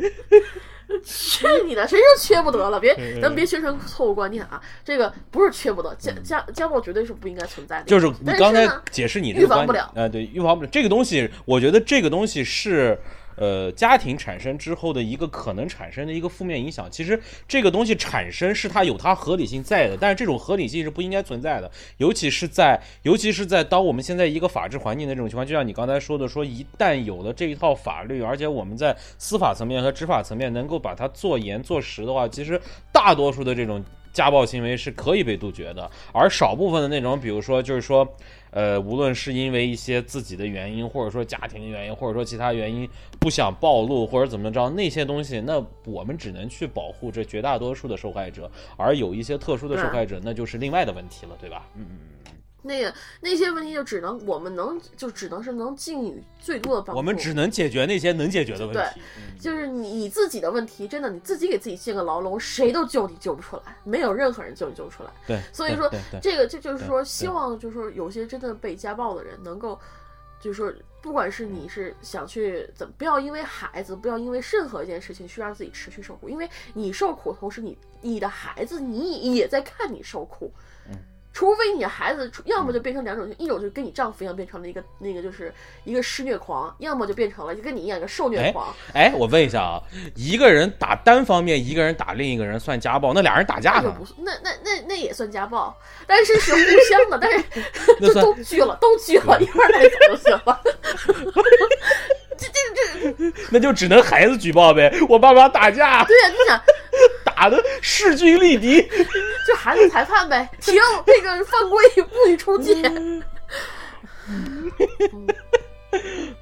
去你的！谁说缺不得了？别，嗯咱别形成错误观念啊！这个不是缺不得，家家家暴绝对是不应该存在的。就是你刚才解释你这个预防不了观点，呃，对，预防不了这个东西，我觉得这个东西是。呃，家庭产生之后的一个可能产生的一个负面影响，其实这个东西产生是它有它合理性在的，但是这种合理性是不应该存在的，尤其是在尤其是在当我们现在一个法治环境的这种情况，就像你刚才说的，说一旦有了这一套法律，而且我们在司法层面和执法层面能够把它做严做实的话，其实大多数的这种家暴行为是可以被杜绝的，而少部分的那种，比如说就是说，呃，无论是因为一些自己的原因，或者说家庭的原因，或者说其他原因不想暴露或者怎么着那些东西，那我们只能去保护这绝大多数的受害者，而有一些特殊的受害者，那就是另外的问题了，对吧？嗯嗯嗯，那个那些问题就只能我们能就只能是能尽予最多的帮助。我们只能解决那些能解决的问题。对就是你你自己的问题，真的你自己给自己建个牢笼，谁都救你救不出来，没有任何人救你救不出来。对，所以说这个这就是说，希望就是说有些真的被家暴的人能够，就是说，不管是你是想去怎么，不要因为孩子，不要因为任何一件事情去让自己持续受苦，因为你受苦，同时你你的孩子你也在看你受苦。嗯除非你的孩子，要么就变成两种，一种就是跟你丈夫一样变成了一个那个就是一个施虐狂，要么就变成了就跟你一样一个受虐狂。哎，我问一下啊，一个人打单方面，一个人打另一个人算家暴？那俩人打架呢那？那那那那也算家暴，但是是互相的，但是 就那都拘了，都拘了，一块儿带走就行了。这 这这，那就只能孩子举报呗。我爸妈打架，对呀、你想，打的势均力敌。就喊个裁判呗，停，那个犯规，不许出界。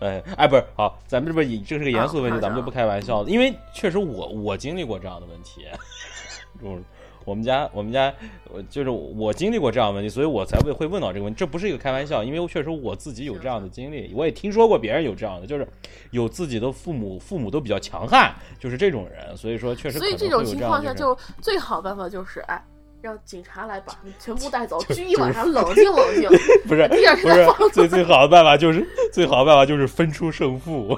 哎哎，不是，好，咱们这不是这是个严肃的问题，啊咱们就不开玩笑了。因为确实我我经历过这样的问题，我 我们家我们家我就是我经历过这样的问题，所以我才会会问到这个问题。这不是一个开玩笑，因为确实我自己有这样的经历，我也听说过别人有这样的，就是有自己的父母，父母都比较强悍，就是这种人，所以说确实所以这种情况下，就最好办法就是，哎，让警察来把你全部带走，拘一晚上，冷静冷静。不是 不是最最好的办法就是最好的办法就是分出胜负。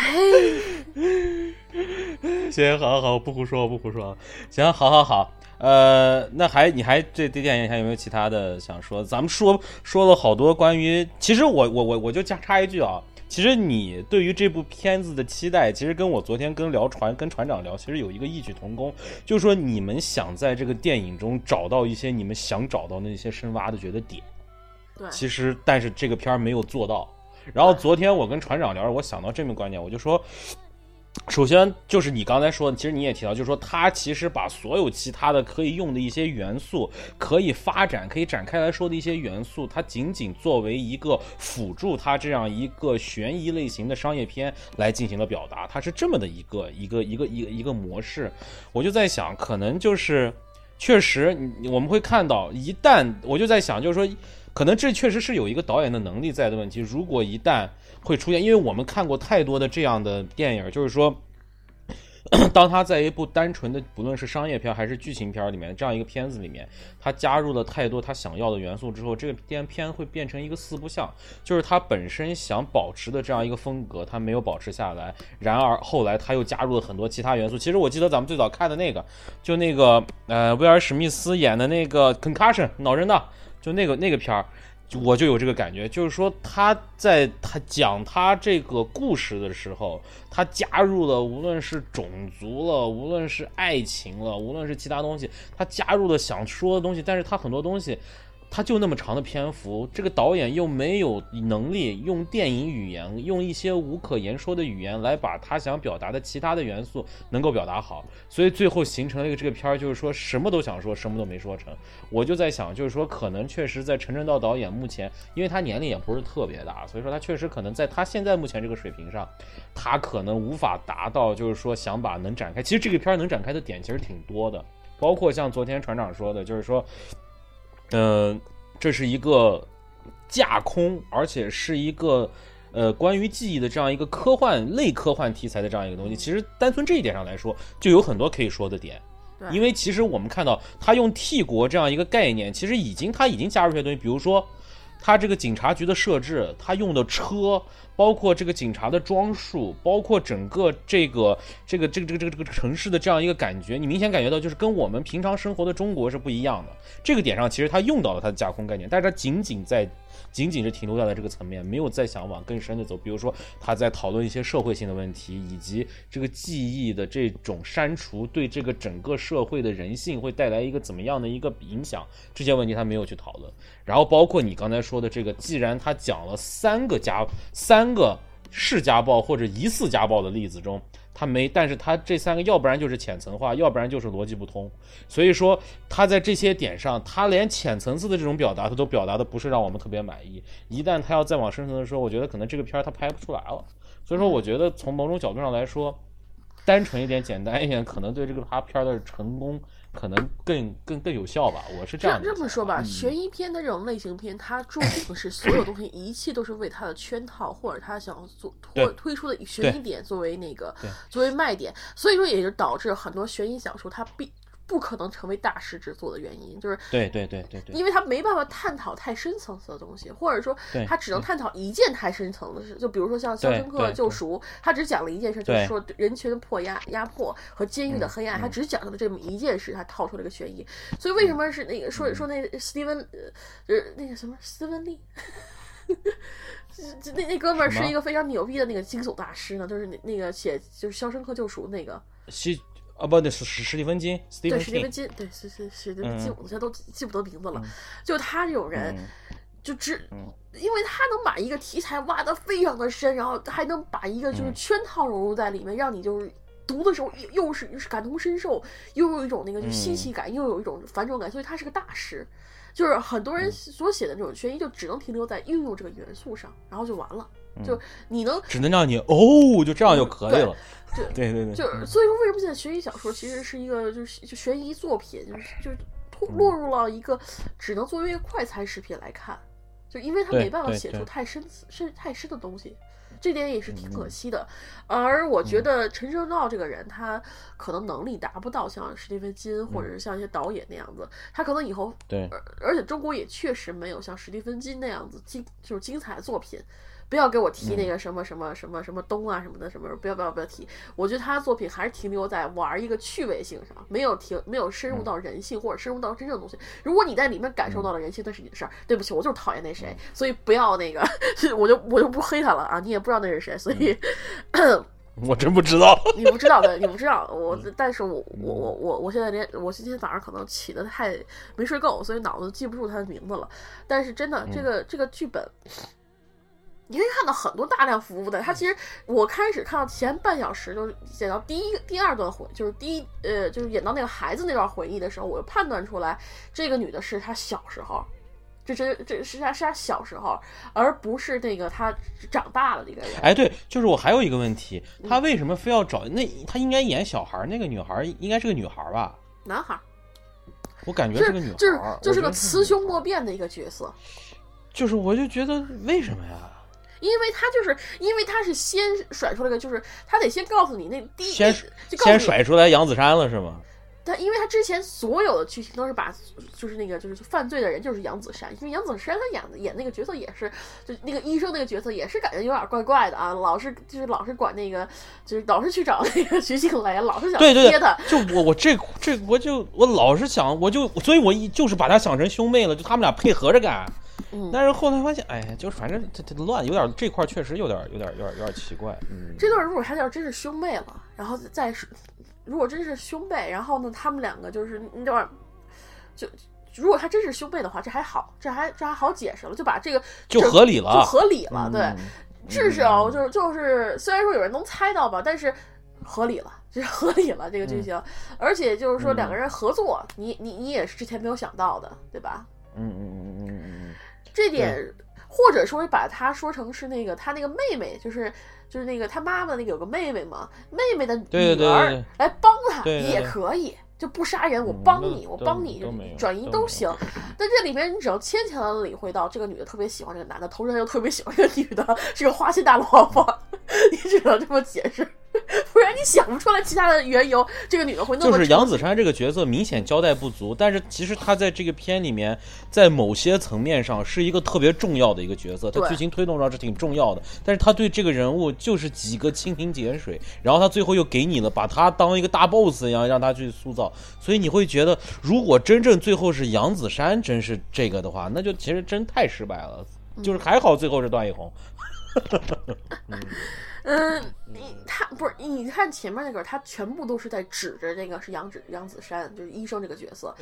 哎，行，好好好，我不胡说，我不胡说。行，好好好。呃，那还你还这这电影还有没有其他的想说？咱们说说了好多关于，其实我我我我就加插一句啊，其实你对于这部片子的期待，其实跟我昨天跟聊船跟船长聊，其实有一个异曲同工，就是说你们想在这个电影中找到一些你们想找到的那些深挖的觉得点。对，其实但是这个片儿没有做到。然后昨天我跟船长聊着，我想到这么个观点，我就说，首先就是你刚才说的，其实你也提到，就是说他其实把所有其他的可以用的一些元素，可以发展、可以展开来说的一些元素，它仅仅作为一个辅助它这样一个悬疑类型的商业片来进行了表达，它是这么的一个一个一个一个一个模式。我就在想，可能就是确实，我们会看到，一旦我就在想，就是说。可能这确实是有一个导演的能力在的问题。如果一旦会出现，因为我们看过太多的这样的电影，就是说，当他在一部单纯的不论是商业片还是剧情片里面这样一个片子里面，他加入了太多他想要的元素之后，这个电片会变成一个四不像，就是他本身想保持的这样一个风格，他没有保持下来。然而后来他又加入了很多其他元素。其实我记得咱们最早看的那个，就那个呃威尔史密斯演的那个 Concussion 脑震荡。就那个那个片儿，我就有这个感觉，就是说他在他讲他这个故事的时候，他加入了无论是种族了，无论是爱情了，无论是其他东西，他加入了想说的东西，但是他很多东西。他就那么长的篇幅，这个导演又没有能力用电影语言，用一些无可言说的语言来把他想表达的其他的元素能够表达好，所以最后形成了一个这个片儿，就是说什么都想说，什么都没说成。我就在想，就是说可能确实在陈正道导演目前，因为他年龄也不是特别大，所以说他确实可能在他现在目前这个水平上，他可能无法达到，就是说想把能展开。其实这个片儿能展开的点其实挺多的，包括像昨天船长说的，就是说。嗯，这是一个架空，而且是一个呃关于记忆的这样一个科幻类科幻题材的这样一个东西。其实单从这一点上来说，就有很多可以说的点。对因为其实我们看到他用替国这样一个概念，其实已经他已经加入一些东西，比如说他这个警察局的设置，他用的车，包括这个警察的装束，包括整个这个这个这个这个这个这个城市的这样一个感觉，你明显感觉到就是跟我们平常生活的中国是不一样的。这个点上，其实他用到了他的架空概念，但是他仅仅在仅仅是停留在了这个层面，没有再想往更深的走。比如说，他在讨论一些社会性的问题，以及这个记忆的这种删除对这个整个社会的人性会带来一个怎么样的一个影响，这些问题他没有去讨论。然后包括你刚才说的这个，既然他讲了三个家三个是家暴或者疑似家暴的例子中，他没，但是他这三个要不然就是浅层化，要不然就是逻辑不通。所以说他在这些点上，他连浅层次的这种表达，他都表达的不是让我们特别满意。一旦他要再往深层的时候，我觉得可能这个片儿他拍不出来了。所以说，我觉得从某种角度上来说，单纯一点、简单一点，可能对这个他片儿的成功可能更更更有效吧。我是这这样这么说吧，嗯。悬疑片的这种类型片，它注定是所有东西一切都是为它的圈套或者它想要做对。推推出的悬疑点作为那个作为卖点，所以说也就导致很多悬疑小说它必不可能成为大师之作的原因，就是对对对对对，因为他没办法探讨太深层次的东西，或者说他只能探讨一件太深层的事，就比如说像《肖申克的救赎》，他只讲了一件事，就是说人群的迫压、压迫和监狱的黑暗，他嗯只讲了这么一件事，他套出了个悬疑。所以为什么是那个嗯说说那斯蒂文，呃，就是那个什么斯文利？这 那那哥们儿是一个非常牛逼的那个惊悚大师呢，就是那那个写就是《肖申克救赎》那个，西啊不，那是史史蒂芬金，史蒂对，芬史蒂芬金，对，是是史蒂芬金，嗯我现在都记记不得名字了。就他这种人，嗯就只嗯因为他能把一个题材挖得非常的深，然后还能把一个就是嗯圈套融入在里面，让你就是。读的时候又又是感同身受，又有一种那个就新嗯奇感，又有一种反转感，所以他是个大师。就是很多嗯人所写的那种悬疑，就只能停留在运用这个元素上，然后就完了。就你能只能让你哦，就这样就可以了。对对对对，就是所以说，为什么现在悬疑小说其实是一个就是就悬疑作品，就是就是脱落入了一个只能作为一个快餐食品来看，就因为他没办法写出太深深太深的东西，这点也是挺可惜的。嗯而我觉得陈正道这个人，他可能能力达不到像史蒂芬金或者嗯是像一些导演那样子，他可能以后对。而而且中国也确实没有像史蒂芬金那样子精就是精彩的作品。不要给我提嗯那个什么什么什么什么东啊什么的什么，不要不要不要提。我觉得他的作品还是停留在玩一个趣味性上，没有停没有深入到人性或者深入到真正的东西。如果你在里面感受到了人性，那是你的事儿。对不起，我就是讨厌那谁，所以不要那个，我就我就不黑他了啊！你也不知道那是谁，所以。我真不知道。你不知道的，你不知道我，但是我我我我我现在连我今天早上可能起的太没睡够，所以脑子记不住他的名字了。但是真的，这个这个剧本，你可以看到很多大量服务的。他其实我开始看到前半小时，就是演到第一第二段回，就是第一呃，就是演到那个孩子那段回忆的时候，我就判断出来这个女的是他小时候。这这这是他是他小时候，而不是那个他长大了的一个人。哎，对，就是我还有一个问题，嗯他为什么非要找那？他应该演小孩儿，那个女孩儿应该是个女孩儿吧？男孩儿，我感觉就是个女就是就是个雌雄莫辨的一个角色，就是我就觉得为什么呀？因为他就是因为他是先甩出来个，就是他得先告诉你那第一先先甩出来杨子姗了是吗？他，因为他之前所有的剧情都是把就是那个就是犯罪的人就是杨子姗，因为杨子姗他演的演那个角色也是就那个医生那个角色也是感觉有点怪怪的啊，老是就是老是管那个就是老是去找那个徐静蕾，老是想对对对贴他，，就我我这这我就我老是想，我就所以，我一就是把他想成兄妹了，就他们俩配合着干。嗯。但是后来发现，哎，就是反正这这乱，有点这块儿确实有点有点有点有点奇怪。嗯，这段如果他要真是兄妹了，然后再是，如果真是兄妹，然后呢，他们两个就是那段，就如果他真是兄妹的话，这还好，这还这还好解释了，就把这个就合理了就合理了。对，嗯至少就是就是，虽然说有人能猜到吧，但是合理了，这 是合理了这个剧情，嗯而且就是说两个人合作，你你你也是之前没有想到的，对吧？嗯嗯嗯嗯嗯嗯这点，或者说把他说成是那个他那个妹妹，就是就是那个他妈妈那个有个妹妹嘛，妹妹的女儿来帮他也可以。就不杀人，我嗯帮你，我帮你转移都行。但这里面你只要牵强的理会到这个女的特别喜欢这个男的，同时她又特别喜欢这个女的，是个花心大萝卜，你只能这么解释，你想不出来其他的缘由，这个女的会那么就是杨子姗这个角色明显交代不足，但是其实她在这个片里面，在某些层面上是一个特别重要的一个角色，她剧情推动上是挺重要的，但是她对这个人物就是几个蜻蜓点水，然后她最后又给你了，把她当一个大 boss 一样让她去塑造，所以你会觉得，如果真正最后是杨子姗真是这个的话，那就其实真太失败了，就是还好最后是段奕宏，嗯，你他不是你看前面那个，他全部都是在指着那个是杨子杨子姗，就是医生这个角色。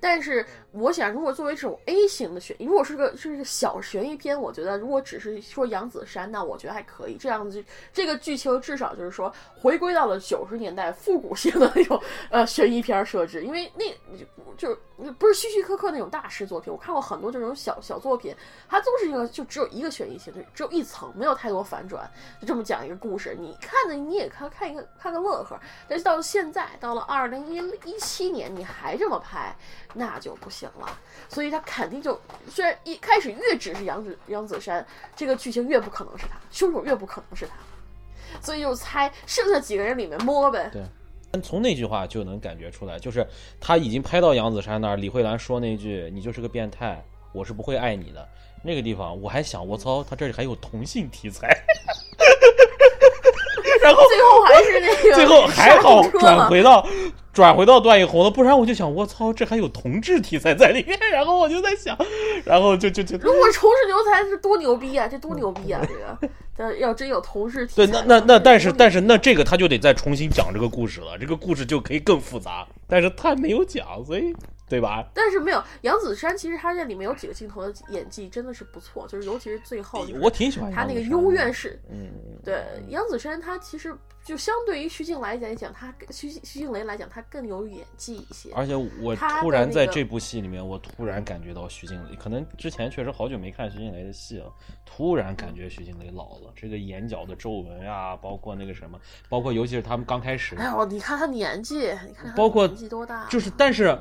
但是我想，如果作为这种 A 型的悬，如果是个是个小悬疑片，我觉得如果只是说杨子姗，那我觉得还可以。这样子，这个剧情至少就是说回归到了九十年代复古性的那种呃悬疑片设置，因为那就就不是虚虚刻刻那种大师作品。我看过很多这种小小作品，它都是一个就只有一个悬疑性，就只有一层，没有太多反转，就这么讲一个故事。你看的你也看看一个看个乐呵，但是到了现在，到了二零一一七年，你还这么拍，那就不行了。所以他肯定就虽然一开始越只是杨子杨子姗，这个剧情越不可能是他，凶手越不可能是他，所以就猜剩下几个人里面摸呗。对。从那句话就能感觉出来，就是他已经拍到杨子姗那儿，李慧兰说那句“你就是个变态，我是不会爱你的”那个地方，我还想我操，他这里还有同性题材，然后最后还是那个最后还好 转回到转回到段奕宏了，不然我就想我操，这还有同志题材在里面，然后我就在想，然后就就就如果重拾牛才是多牛逼啊！这多牛逼啊！这个，但要真有同志题材对，那那那，但是但是是那这个他就得再重新讲这个故事了，这个故事就可以更复杂，但是他没有讲，所以对吧？但是没有杨子姗，其实他这里面有几个镜头的演技真的是不错，就是尤其是最后，我挺喜欢他那个幽怨式，嗯，对杨子姗，她其实就相对于徐静来来讲，她徐徐静蕾来讲，她更有演技一些。而且我突然在这部戏里面，我突然感觉到徐静蕾，可能之前确实好久没看徐静蕾的戏了，突然感觉徐静蕾老了，这个眼角的皱纹啊，包括那个什么，包括尤其是他们刚开始，哎呦，你看她年纪，你看她包括年纪多大？就是但是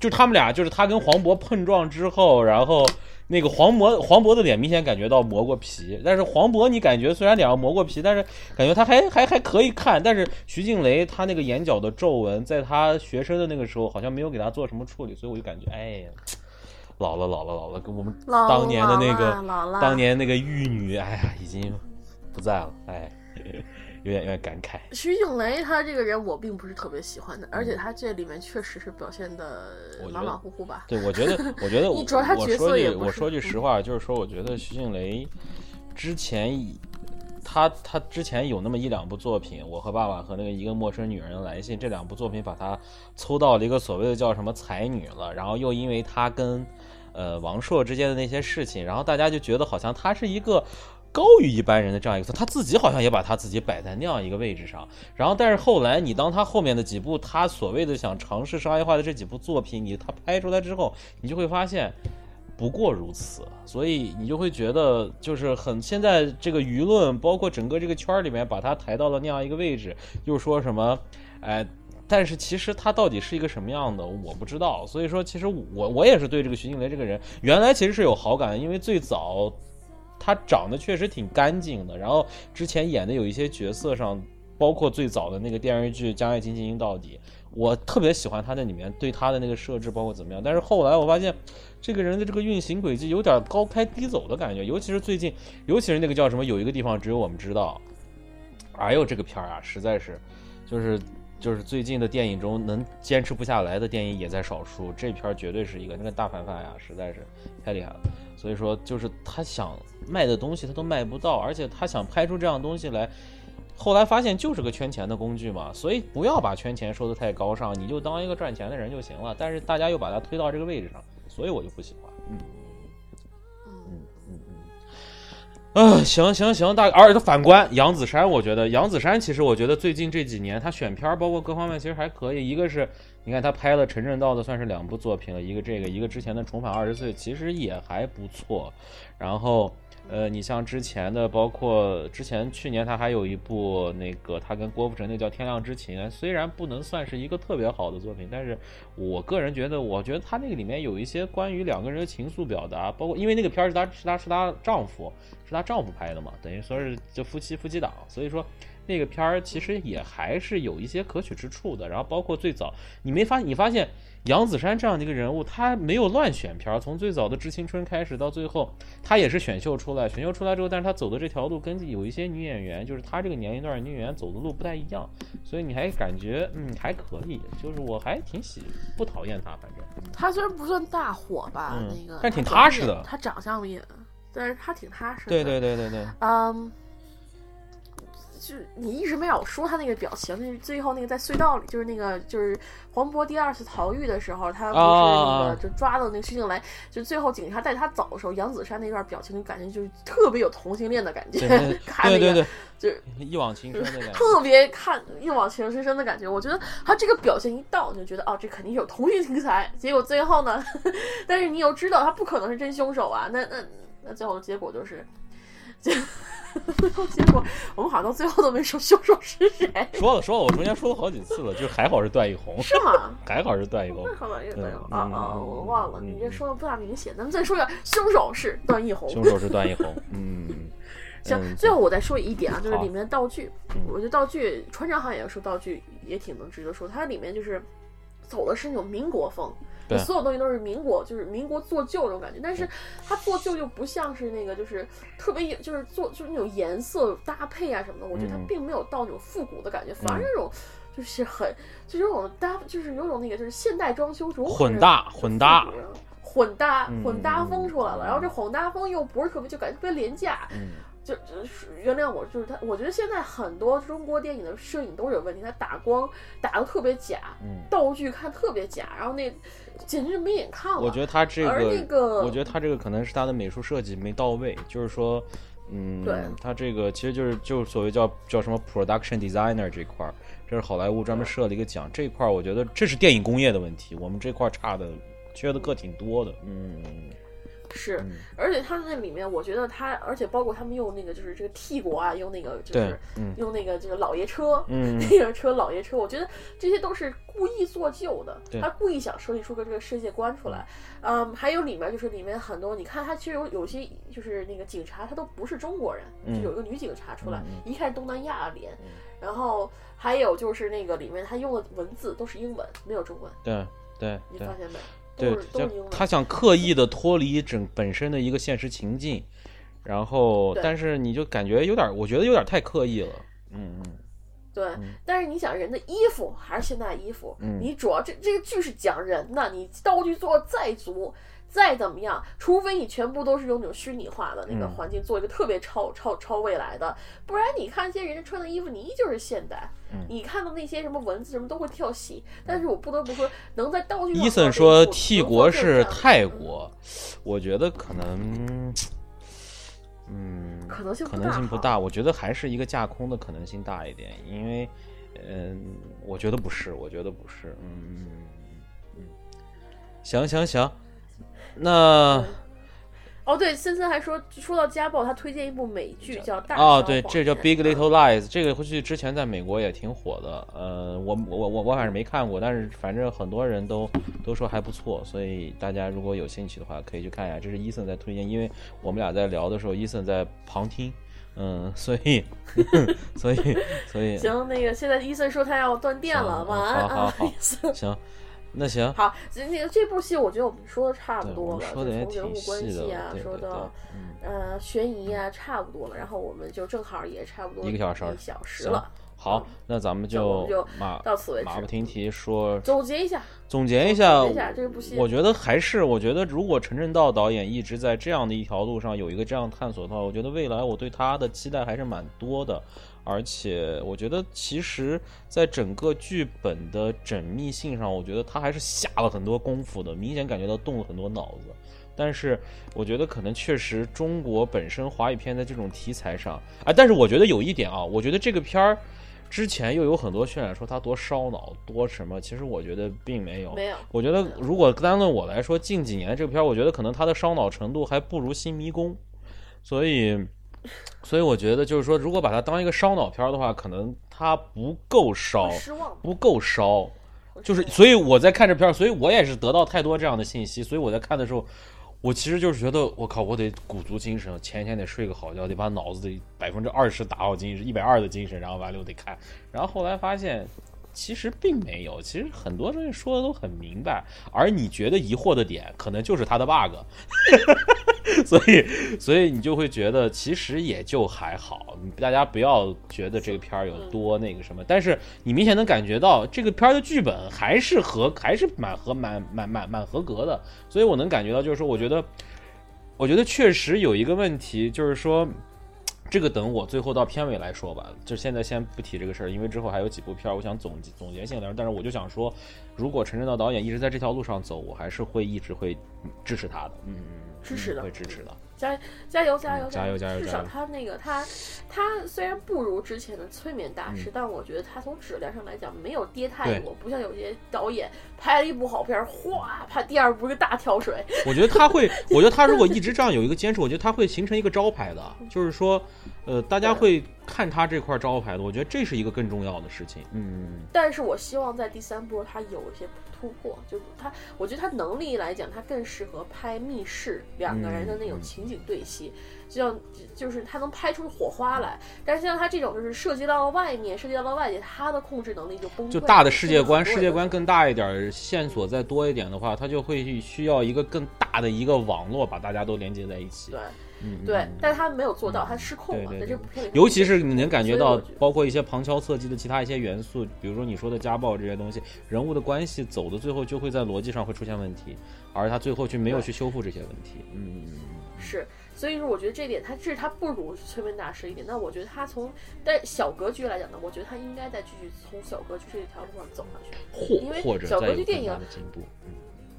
就他们俩，就是他跟黄渤碰撞之后，然后那个黄渤黄渤的脸明显感觉到磨过皮，但是黄渤你感觉虽然脸上磨过皮，但是感觉他还还还可以看，但是徐静蕾她那个眼角的皱纹，在她学生的那个时候好像没有给她做什么处理，所以我就感觉哎呀。老了，老了，老了，跟我们当年的那个当年那个玉女，哎呀，已经不在了，哎，有点有点感慨。徐静蕾她这个人我并不是特别喜欢的，而且她这里面确实是表现的马马虎虎吧。对，我觉得，我觉得 我，你主要他我角色说句也我说句实话，就是说，我觉得徐静蕾之前以他他之前有那么一两部作品，《我和爸爸》和那个一个陌生女人的来信这两部作品，把她抽到了一个所谓的叫什么才女了，然后又因为她跟呃王朔之间的那些事情，然后大家就觉得好像她是一个。高于一般人的这样一个，他自己好像也把他自己摆在那样一个位置上。然后，但是后来你当他后面的几部他所谓的想尝试商业化的这几部作品，你他拍出来之后，你就会发现不过如此。所以你就会觉得就是很现在这个舆论，包括整个这个圈儿里面，把他抬到了那样一个位置，又说什么，哎。但是其实他到底是一个什么样的，我不知道。所以说，其实我我也是对这个徐静蕾这个人，原来其实是有好感，因为最早他长得确实挺干净的，然后之前演的有一些角色上，包括最早的那个电视剧《将爱情进行到底》，我特别喜欢他那里面对他的那个设置，包括怎么样。但是后来我发现，这个人的这个运行轨迹有点高开低走的感觉，尤其是最近，尤其是那个叫什么，有一个地方只有我们知道。哎呦，这个片儿啊，实在是，就是就是最近的电影中能坚持不下来的电影也在少数，这片儿绝对是一个。那个大反派呀，实在是太厉害了。所以说，就是他想卖的东西他都卖不到，而且他想拍出这样东西来，后来发现就是个圈钱的工具嘛。所以不要把圈钱说的太高尚，你就当一个赚钱的人就行了。但是大家又把他推到这个位置上，所以我就不喜欢。嗯嗯嗯嗯。啊，行行行，大而且反观杨子姗，我觉得杨子姗其实我觉得最近这几年她选片儿，包括各方面其实还可以。一个是你看他拍了陈正道的，算是两部作品了，一个这个，一个之前的《重返二十岁》，其实也还不错。然后呃，你像之前的，包括之前去年他还有一部那个他跟郭富城那叫《天亮之情》，虽然不能算是一个特别好的作品，但是我个人觉得，我觉得他那个里面有一些关于两个人的情愫表达，包括因为那个片儿是她是她是她丈夫是她丈夫拍的嘛，等于说是就夫妻夫妻档，所以说。那个片儿其实也还是有一些可取之处的，然后包括最早你没发你发现杨子姗这样的一个人物，他没有乱选片儿，从最早的《致青春》开始到最后，他也是选秀出来，选秀出来之后，但是他走的这条路跟有一些女演员，就是他这个年龄段女演员走的路不太一样，所以你还感觉嗯还可以，就是我还挺喜不讨厌他，反正。他虽然不算大火吧，嗯那个，但挺踏实的他长相也，但是他挺踏实的。对对对对对，嗯，就是你一直没让我说他那个表情，那是最后那个在隧道里，就是那个就是黄渤第二次逃狱的时候，他不是那啊个就抓到那个徐静蕾，就最后警察带他走的时候，杨子姗那段表情就感觉就是特别有同性恋的感觉对 对，看那个就是一往情深的感觉。特别看一往情深深的感觉。我觉得他这个表情一到，你就觉得哦，这肯定有同性题材。结果最后呢，但是你又知道他不可能是真凶手啊，那那那最后的结果就是，结最后结果我们好像到最后都没说凶手是谁，说了说了，我中间说了好几次了，就是还好是段奕宏，是吗？还好是段奕宏。那，好像也没有嗯啊啊！嗯我忘了，嗯你这说的不大明显。咱们再说一下，凶手是段奕宏。凶手是段奕宏，嗯，行，嗯。最后我再说一点啊，就是里面的道具，嗯。我觉得道具船长好像也说道具也挺能值得说，它里面就是走的是那种民国风，对。所有东西都是民国，就是民国做旧那种感觉，但是它做旧又不像是那个就是特别有就是做就是那种颜色搭配啊什么的，我觉得它嗯。并没有到那种复古的感觉，反而是那种。就是很，就是有种搭，就是有种那个，就是现代装修这种混搭混搭。混搭嗯。混搭风出来了，嗯然后这混搭风又不是特别，就感觉特别廉价，嗯就就是原谅我，就是他，我觉得现在很多中国电影的摄影都是有问题，他打光打的特别假，嗯，道具看特别假，然后那简直是没眼看了。我觉得他这个，我觉得他这个可能是他的美术设计没到位，就是说。嗯对，他这个其实就是就是所谓叫叫什么 production designer 这块儿，这是好莱坞专门设了一个奖，这块儿我觉得这是电影工业的问题，我们这块儿差的缺的个挺多的，嗯是，嗯。而且他那里面，我觉得他，而且包括他们用那个就是这个 T 国啊，用那个就是，嗯。用那个这个老爷车，嗯。那个车老爷车，我觉得这些都是故意做旧的对，他故意想设计出个这个世界观出来。嗯，还有里面就是里面很多，你看他其实有有些就是那个警察，他都不是中国人，嗯就有一个女警察出来，嗯一看东南亚脸，然后还有就是那个里面他用的文字都是英文，没有中文，对对对你发现没？对就。他想刻意的脱离整本身的一个现实情境，然后但是你就感觉有点，我觉得有点太刻意了，嗯嗯。对，但是你想人的衣服还是现代衣服，嗯你主要这这个剧是讲人的，你道具做得再足。再怎么样，除非你全部都是用那种虚拟化的那个嗯环境做一个特别超超超未来的，不然你看一些人家穿的衣服，你依旧是现代。嗯你看到那些什么文字什么都会跳戏，但是我不得不说，能在道具上伊森说步 T 国是泰国，我觉得可能，嗯，可能性不可能性不大。我觉得还是一个架空的可能性大一点，因为，嗯，我觉得不是，我觉得不是，嗯嗯，行行行，那哦，对，森森还说说到家暴，他推荐一部美剧叫《大哦，对，这叫《Big 嗯 Little Lies》，这个回去之前在美国也挺火的。呃，我我我我反正没看过，但是反正很多人都都说还不错，所以大家如果有兴趣的话，可以去看一下。这是伊森在推荐，因为我们俩在聊的时候，伊森在旁听，嗯，所以 所以所以行，那个现在伊森说他要断电了，晚安啊，好好好伊森。行，那行，好，这那个这部戏我觉得我们说的差不，多了，说的从人物关系啊，，对对对说到，嗯。呃悬疑啊，差不多了。然后我们就正好也差不多一个小时一小时了。好，那咱们就马到此为止马不停蹄说总结一下，总结一下，总结一下这部戏我觉得还是，我觉得如果陈正道导演一直在这样的一条路上有一个这样探索的话，我觉得未来我对他的期待还是蛮多的。而且我觉得其实在整个剧本的缜密性上，我觉得他还是下了很多功夫的，明显感觉到动了很多脑子。但是我觉得可能确实中国本身华语片在这种题材上，啊，但是我觉得有一点啊，我觉得这个片儿之前又有很多渲染说它多烧脑多什么，其实我觉得并没有。没有我觉得如果单论我来说，近几年这个片儿，我觉得可能它的烧脑程度还不如《新迷宫》，所以，所以我觉得就是说，如果把它当一个烧脑片的话，可能它不够烧不够烧。就是，所以我在看这片儿，所以我也是得到太多这样的信息，所以我在看的时候，我其实就是觉得，我靠，我得鼓足精神，前一天得睡个好觉，得把脑子得百分之二十打好精神，一百二的精神，然后完了我得看，然后后来发现。其实并没有，其实很多东西说的都很明白，而你觉得疑惑的点，可能就是它的 bug，所以，所以你就会觉得其实也就还好，大家不要觉得这个片儿有多那个什么，但是你明显能感觉到这个片儿的剧本还是合，还是蛮合蛮蛮蛮蛮合格的，所以我能感觉到，就是说，我觉得，我觉得确实有一个问题，就是说。这个等我最后到片尾来说吧，就现在先不提这个事儿，因为之后还有几部片儿，我想总结总结性聊。但是我就想说，如果陈正道导演一直在这条路上走，我还是会一直会支持他的，嗯，支持的会支持的。加加油加油嗯加油加油至少他那个他他虽然不如之前的催眠大师，嗯但我觉得他从质量上来讲没有跌太对多，不像有些导演拍了一部好片，哗拍第二部个大跳水。我觉得他会，我觉得他如果一直这样有一个坚持，我觉得他会形成一个招牌的，就是说，呃，大家会看他这块招牌的。我觉得这是一个更重要的事情。嗯，但是我希望在第三部他有一些突破，就他，我觉得他能力来讲，他更适合拍密室两个人的那种嗯情景对戏，就像就是他能拍出火花来。但是像他这种就是涉及到了外面，涉及到了外界，他的控制能力就崩溃。就大的世界观，世界观更大一点，线索再多一点的话，他就会需要一个更大的一个网络，把大家都连接在一起。对对嗯，但是他没有做到，他失控了，在这部片里，尤其是你能感觉到包括一些旁敲侧击的其他一些元素，比如说你说的家暴这些东西，人物的关系走的最后就会在逻辑上会出现问题，而他最后却没有去修复这些问题。嗯，是，所以说我觉得这点他这是他不如催眠大师一点，那我觉得他从但小格局来讲呢，我觉得他应该再继续从小格局这条路上走下去。因为或或者小格局电影的进步。嗯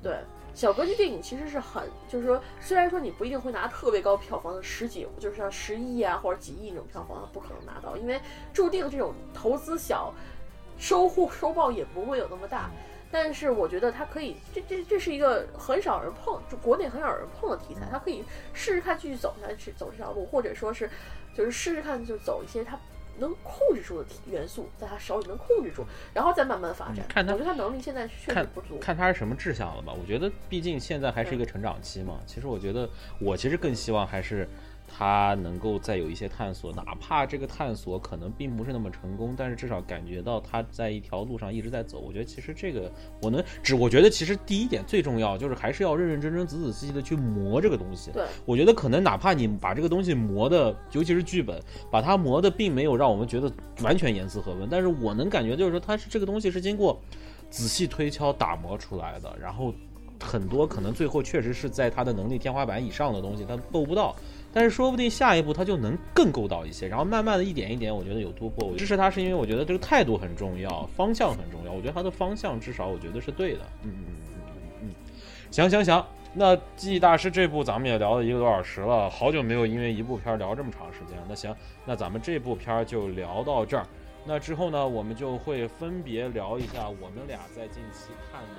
对，小格局电影其实是很，就是说，虽然说你不一定会拿特别高票房的十几，就是像十亿啊或者几亿那种票房，不可能拿到，因为注定这种投资小，收获收报也不会有那么大。但是我觉得它可以，这这这是一个很少人碰，就国内很少人碰的题材，它可以试试看继续走下去，走这条路，或者说是，就是试试看，就走一些它能控制住的体元素，在他手里能控制住，然后再慢慢发展。嗯看他我觉得他能力现在确实不足。看他是什么志向了吧？我觉得，毕竟现在还是一个成长期嘛。其实我觉得，我其实更希望还是他能够再有一些探索，哪怕这个探索可能并不是那么成功，但是至少感觉到他在一条路上一直在走。我觉得其实这个我能只，我觉得其实第一点最重要就是还是要认认真真、仔仔细细的去磨这个东西。对，我觉得可能哪怕你把这个东西磨的，尤其是剧本，把它磨的并没有让我们觉得完全严丝合缝，但是我能感觉就是说它是这个东西是经过仔细推敲打磨出来的，然后很多可能最后确实是在他的能力天花板以上的东西他够不到，但是说不定下一步他就能更够到一些，然后慢慢的一点一点，我觉得有突破。我支持他是因为我觉得这个态度很重要，方向很重要，我觉得他的方向至少我觉得是对的。嗯嗯嗯嗯嗯，行行行。那记忆大师这部咱们也聊了一个多小时了，好久没有因为一部片聊这么长时间。那行，那咱们这部片就聊到这儿。那之后呢，我们就会分别聊一下我们俩在近期看的